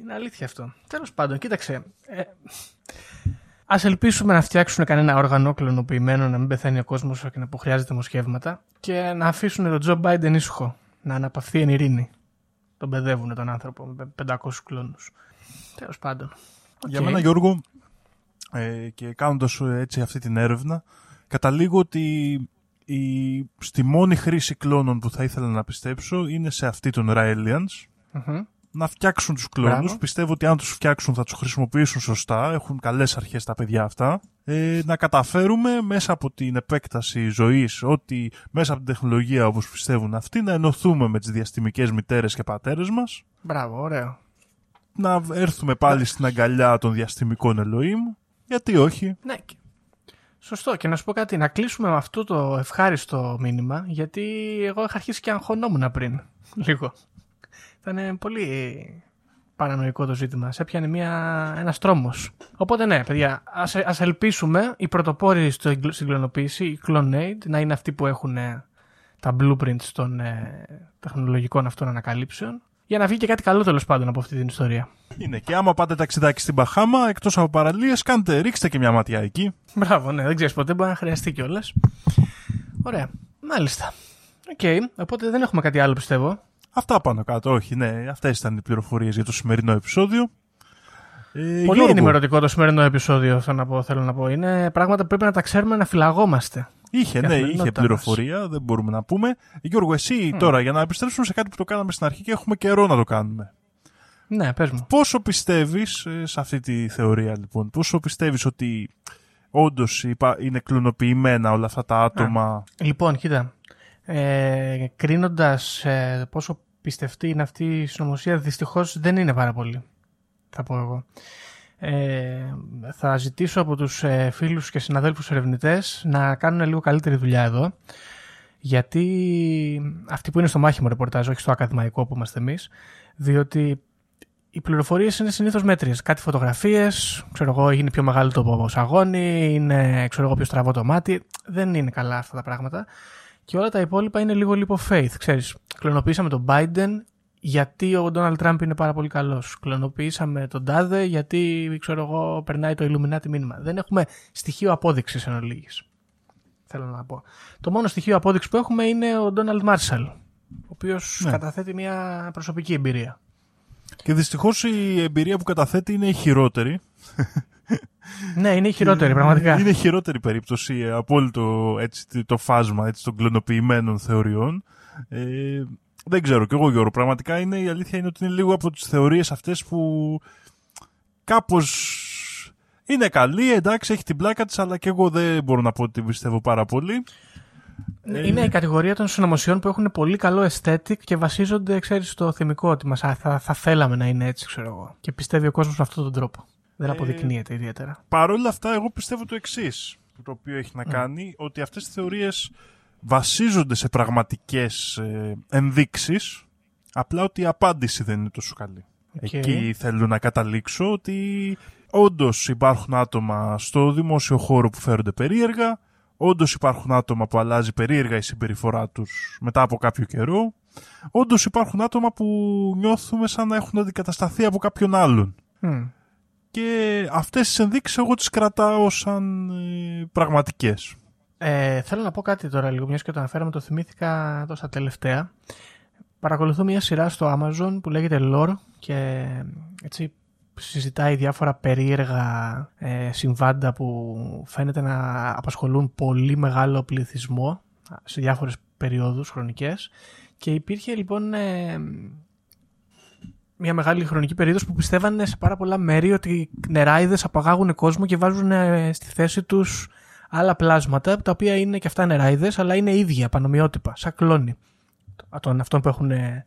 Είναι αλήθεια αυτό. Τέλος πάντων, κοίταξε. Ε, Α ελπίσουμε να φτιάξουν κανένα όργανο κλωνοποιημένο, να μην πεθαίνει ο κόσμος και να που χρειάζεται δημοσιεύματα και να αφήσουν τον Τζο Μπάιντεν ήσυχο. Να αναπαυθεί εν ειρήνη. Τον παιδεύουν τον άνθρωπο με 500 κλόνου. Τέλος πάντων. Για μένα, Γιώργο, ε, και κάνοντας έτσι αυτή την έρευνα, καταλήγω ότι η, στη μόνη χρήση κλώνων που θα ήθελα να πιστέψω είναι σε αυτή των Raelians. Μμμ. Να φτιάξουν τους κλόνους. Μπράβο. Πιστεύω ότι αν τους φτιάξουν θα τους χρησιμοποιήσουν σωστά. Έχουν καλές αρχές τα παιδιά αυτά. Ε, να καταφέρουμε μέσα από την επέκταση ζωής, ότι μέσα από την τεχνολογία όπως πιστεύουν αυτοί, να ενωθούμε με τις διαστημικές μητέρες και πατέρες μας. Μπράβο, ωραίο. Να έρθουμε πάλι στην αγκαλιά των διαστημικών Ελοήμ. Γιατί όχι; Ναι. και- Σωστό. Και να σου πω κάτι, να κλείσουμε με αυτό το ευχάριστο μήνυμα, γιατί εγώ είχα αρχίσει και αγχωνόμουν πριν. *laughs* Λίγο. Ήταν πολύ παρανοϊκό το ζήτημα. Σε έπιανε μια, ένας τρόμος. Οπότε ναι, παιδιά, ας, ας ελπίσουμε οι πρωτοπόροι στο, στην κλωνοποίηση, οι Clonade, να είναι αυτοί που έχουν ε, τα blueprints των ε, τεχνολογικών αυτών ανακαλύψεων, για να βγει και κάτι καλό τέλος πάντων από αυτή την ιστορία. Είναι και άμα πάτε ταξιδάκι στην Μπαχάμα, εκτός από παραλίες, κάντε, ρίξτε και μια ματιά εκεί. Μπράβο, ναι, δεν ξέρεις ποτέ, μπορεί να χρειαστεί κιόλας. Ωραία. Μάλιστα. Οκ, οπότε δεν έχουμε κάτι άλλο πιστεύω. Αυτά πάνω κάτω, όχι, ναι. Αυτές ήταν οι πληροφορίες για το σημερινό επεισόδιο. Ε, Πολύ Γιώργο, ενημερωτικό το σημερινό επεισόδιο, αυτό να πω, θέλω να πω. Είναι πράγματα που πρέπει να τα ξέρουμε να φυλαγόμαστε. Είχε, ναι, είχε καθημερινότητά πληροφορία, δεν μπορούμε να πούμε. Γιώργο, εσύ τώρα, για να επιστρέψουμε σε κάτι που το κάναμε στην αρχή και έχουμε καιρό να το κάνουμε. Ναι, πες μου. Πόσο πιστεύεις ε, σε αυτή τη θεωρία, λοιπόν, πόσο πιστεύεις ότι όντως είναι κλωνοποιημένα όλα αυτά τα άτομα; Λοιπόν, κοίτα. Ε, Κρίνοντας ε, πόσο πιστευτή είναι αυτή η συνωμοσία, δυστυχώς δεν είναι πάρα πολύ. Θα πω εγώ. Ε, θα ζητήσω από τους ε, φίλους και συναδέλφους ερευνητές να κάνουν λίγο καλύτερη δουλειά εδώ γιατί αυτοί που είναι στο μάχημο ρεπορτάζ, όχι στο ακαδημαϊκό που είμαστε εμείς διότι οι πληροφορίες είναι συνήθως μέτριες. Κάτι φωτογραφίες, ξέρω εγώ, είναι πιο μεγάλο το σαγόνι, είναι ξέρω εγώ πιο στραβό το μάτι. Δεν είναι καλά αυτά τα πράγματα. Και όλα τα υπόλοιπα είναι λίγο λίγο faith. Ξέρεις, κλωνοποιήσαμε τον Biden γιατί ο Donald Trump είναι πάρα πολύ καλός. Κλωνοποιήσαμε τον Τάδε γιατί, ξέρω εγώ, περνάει το Illuminati μήνυμα. Δεν έχουμε στοιχείο απόδειξης εν ολίγης. Θέλω να πω. Το μόνο στοιχείο απόδειξης που έχουμε είναι ο Donald Marshall, ο οποίος Ναι. καταθέτει μια προσωπική εμπειρία. Και δυστυχώς η εμπειρία που καταθέτει είναι η χειρότερη. Ναι, είναι η χειρότερη, πραγματικά. Είναι η χειρότερη περίπτωση ε, από όλο το, έτσι, το φάσμα έτσι, των κλωνοποιημένων θεωριών. Ε, δεν ξέρω κι εγώ Γιώργο, πραγματικά είναι, η αλήθεια είναι ότι είναι λίγο από τις θεωρίες αυτές που κάπως είναι καλή, εντάξει, έχει την πλάκα της, αλλά και εγώ δεν μπορώ να πω ότι την πιστεύω πάρα πολύ. Είναι η κατηγορία των συνωμοσιών που έχουν πολύ καλό aesthetic και βασίζονται, ξέρεις, στο θυμικό ότι μας, α, θα, θα θέλαμε να είναι έτσι, ξέρω εγώ. Και πιστεύει ο κόσμος με αυτόν τον τρόπο. Δεν Ε, αποδεικνύεται ιδιαίτερα. Παρ' όλα αυτά, εγώ πιστεύω το εξής, το οποίο έχει να κάνει, ότι αυτές οι θεωρίες βασίζονται σε πραγματικές ε, ενδείξεις, απλά ότι η απάντηση δεν είναι τόσο καλή. Οκ. Εκεί θέλω να καταλήξω ότι όντως υπάρχουν άτομα στο δημόσιο χώρο που φέρονται περίεργα, όντως υπάρχουν άτομα που αλλάζει περίεργα η συμπεριφορά τους μετά από κάποιο καιρό, όντως υπάρχουν άτομα που νιώθουμε σαν να έχουν αντικατασταθεί από κάποιον άλλον. Μμ. Και αυτές τις ενδείξεις εγώ τις κρατάω σαν ε, πραγματικές. Ε, θέλω να πω κάτι τώρα λίγο, μιας και το αναφέραμε, το θυμήθηκα τόσα τελευταία. Παρακολουθώ μια σειρά στο Amazon που λέγεται Lore και έτσι συζητάει διάφορα περίεργα ε, συμβάντα που φαίνεται να απασχολούν πολύ μεγάλο πληθυσμό σε διάφορες περιόδους χρονικές και υπήρχε λοιπόν ε, μια μεγάλη χρονική περίοδος που πιστεύανε σε πάρα πολλά μέρη ότι οι νεράιδες απαγάγουν κόσμο και βάζουν ε, στη θέση τους άλλα πλάσματα τα οποία είναι και αυτά νεράιδες αλλά είναι ίδια, πανομοιότυπα, σαν κλόνη των αυτών που έχουν ε,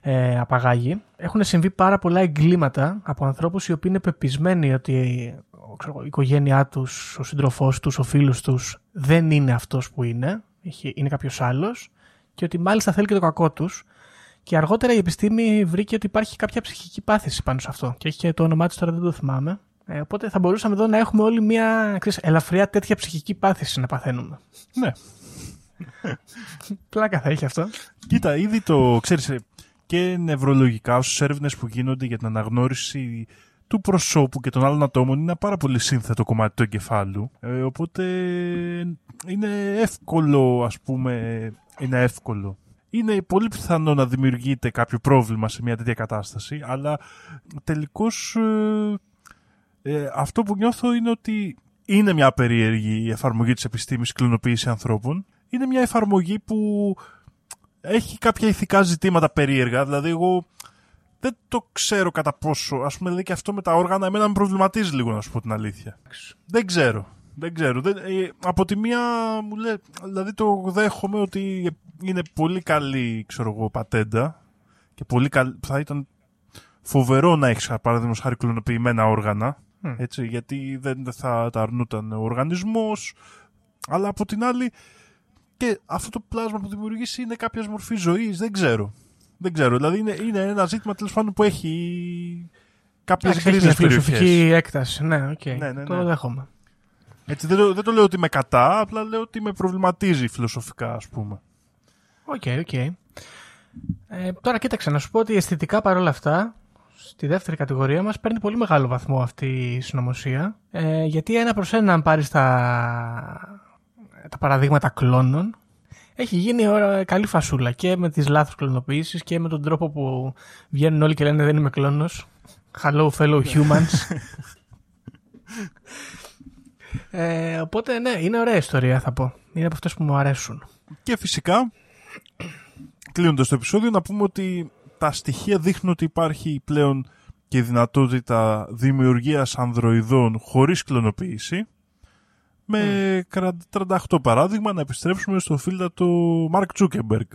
ε, απαγάγει. Έχουν συμβεί πάρα πολλά εγκλήματα από ανθρώπους οι οποίοι είναι πεπισμένοι ότι ε, ξέρω, εγώ, η οικογένειά τους, ο σύντροφός τους, ο φίλος τους δεν είναι αυτός που είναι, έχει- είναι κάποιος άλλος και ότι μάλιστα θέλει και το κακό τους και αργότερα η επιστήμη βρήκε ότι υπάρχει κάποια ψυχική πάθηση πάνω σε αυτό και έχει και το όνομά της τώρα δεν το θυμάμαι. Ε, οπότε θα μπορούσαμε εδώ να έχουμε όλοι μια ξέρεις, ελαφριά τέτοια ψυχική πάθηση να παθαίνουμε. Ναι. *laughs* Πλάκα θα έχει αυτό. Κοίτα, ήδη το ξέρεις ε, και νευρολογικά όσες έρευνες που γίνονται για την αναγνώριση του προσώπου και των άλλων ατόμων είναι ένα πάρα πολύ σύνθετο κομμάτι του εγκεφάλου. Ε, οπότε είναι εύκολο, ας πούμε, είναι εύκολο. Είναι πολύ πιθανό να δημιουργείται κάποιο πρόβλημα σε μια τέτοια κατάσταση, αλλά τελικώς ε, ε, αυτό που νιώθω είναι ότι είναι μια περίεργη εφαρμογή της επιστήμης κλωνοποίηση ανθρώπων. Είναι μια εφαρμογή που έχει κάποια ηθικά ζητήματα περίεργα, δηλαδή εγώ δεν το ξέρω κατά πόσο, ας πούμε, δηλαδή και αυτό με τα όργανα εμένα με προβληματίζει λίγο να σου πω την αλήθεια. Δεν ξέρω. Δεν ξέρω. Δεν, ε, από τη μία μου λέει, δηλαδή το δέχομαι ότι είναι πολύ καλή, ξέρω εγώ, πατέντα και πολύ καλή, θα ήταν φοβερό να έχεις παραδείγματος χάρη κλωνοποιημένα όργανα, έτσι, γιατί δεν θα τα αρνούταν ο οργανισμός, αλλά από την άλλη και αυτό το πλάσμα που δημιουργήσει είναι κάποια μορφή ζωής, δεν ξέρω. Δεν ξέρω. Δηλαδή είναι, είναι ένα ζήτημα τέλος πάντων που έχει κάποιες γκρίζε περιοχές. φιλοσοφική έκταση. Ναι, okay. ναι, ναι, ναι. Το δέχομαι. Έτσι, δεν, το, δεν το λέω ότι είμαι κατά, απλά λέω ότι με προβληματίζει φιλοσοφικά, ας πούμε. OK, okay, OK. Okay. Ε, τώρα κοίταξε να σου πω ότι αισθητικά παρόλα αυτά, στη δεύτερη κατηγορία μας παίρνει πολύ μεγάλο βαθμό αυτή η συνωμοσία. Ε, γιατί ένα προς ένα αν πάρεις τα, τα παραδείγματα κλώνων, έχει γίνει καλή φασούλα και με τις λάθος κλωνοποιήσεις και με τον τρόπο που βγαίνουν όλοι και λένε δεν είμαι κλώνος. Hello fellow humans. *laughs* ε, οπότε ναι, είναι ωραία ιστορία θα πω. Είναι από αυτές που μου αρέσουν. Και φυσικά, κλείνοντας το επεισόδιο, να πούμε ότι τα στοιχεία δείχνουν ότι υπάρχει πλέον και δυνατότητα δημιουργίας ανδροειδών χωρίς κλωνοποίηση με 38 παράδειγμα να επιστρέψουμε στο φίλτρο του Μαρκ Τζούκεμπεργκ.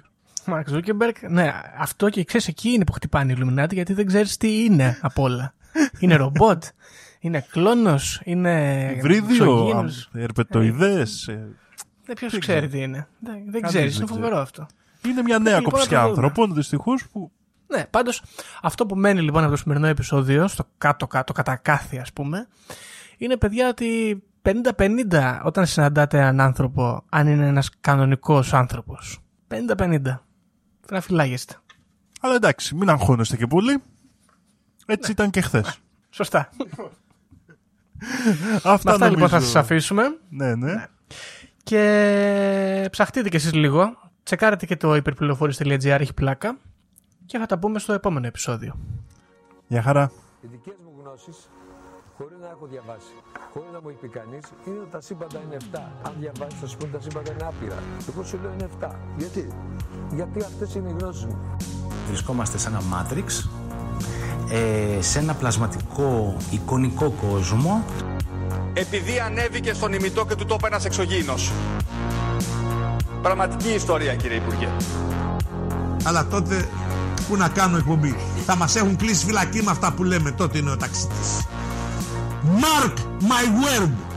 Μαρκ Τζούκεμπεργκ, ναι, αυτό και ξέρεις εκεί είναι που χτυπάνε οι Ιλουμινάτι γιατί δεν ξέρεις τι είναι από όλα. είναι ρομπότ, είναι κλώνος, είναι. Βρίδιο, ερπετοειδές. Δεν ποιο ξέρει τι είναι. Δεν, δεν ξέρει, είναι φοβερό αυτό. Είναι μια νέα λοιπόν, κοψιά άνθρωπων δυστυχώς που. Ναι, πάντως αυτό που μένει λοιπόν από το σημερινό επεισόδιο, στο κάτω-κάτω, κατά κάθι ας πούμε, είναι παιδιά ότι 50-50 όταν συναντάτε έναν άνθρωπο, αν είναι ένας κανονικός άνθρωπος. 50-50. Πρέπει να φυλάγεστε. Αλλά εντάξει, μην αγχώνεστε και πολύ. Έτσι ναι. ήταν και χθες. Σωστά. *laughs* Αυτά, αυτά λοιπόν θα σας αφήσουμε. Ναι, ναι, ναι. Και ψαχτείτε κι εσείς λίγο. Τσεκάρετε και το υπερπληροφόρηση.gr έχει πλάκα. Και θα τα πούμε στο επόμενο επεισόδιο. Γεια χαρά. Οι δικές μου γνώσεις χωρίς να έχω διαβάσει, χωρίς να μου έχει πει κανείς, είναι ότι τα σύμπαντα είναι 7. Αν διαβάσεις, θα σου πούνε τα σύμπαντα είναι άπειρα. Εγώ σου λέω είναι 7. Γιατί; Γιατί αυτές είναι οι γνώσεις μου. Βρισκόμαστε σε ένα Matrix, ε, σε ένα πλασματικό εικονικό κόσμο. Επειδή ανέβηκε στον ημιτό και του τόπου ένας εξωγήινος. Πραγματική ιστορία, κύριε Υπουργέ. Αλλά τότε που να κάνω εκπομπή; Θα μας έχουν κλείσει φυλακή με αυτά που λέμε τότε είναι ο ταξίτης. Mark my word.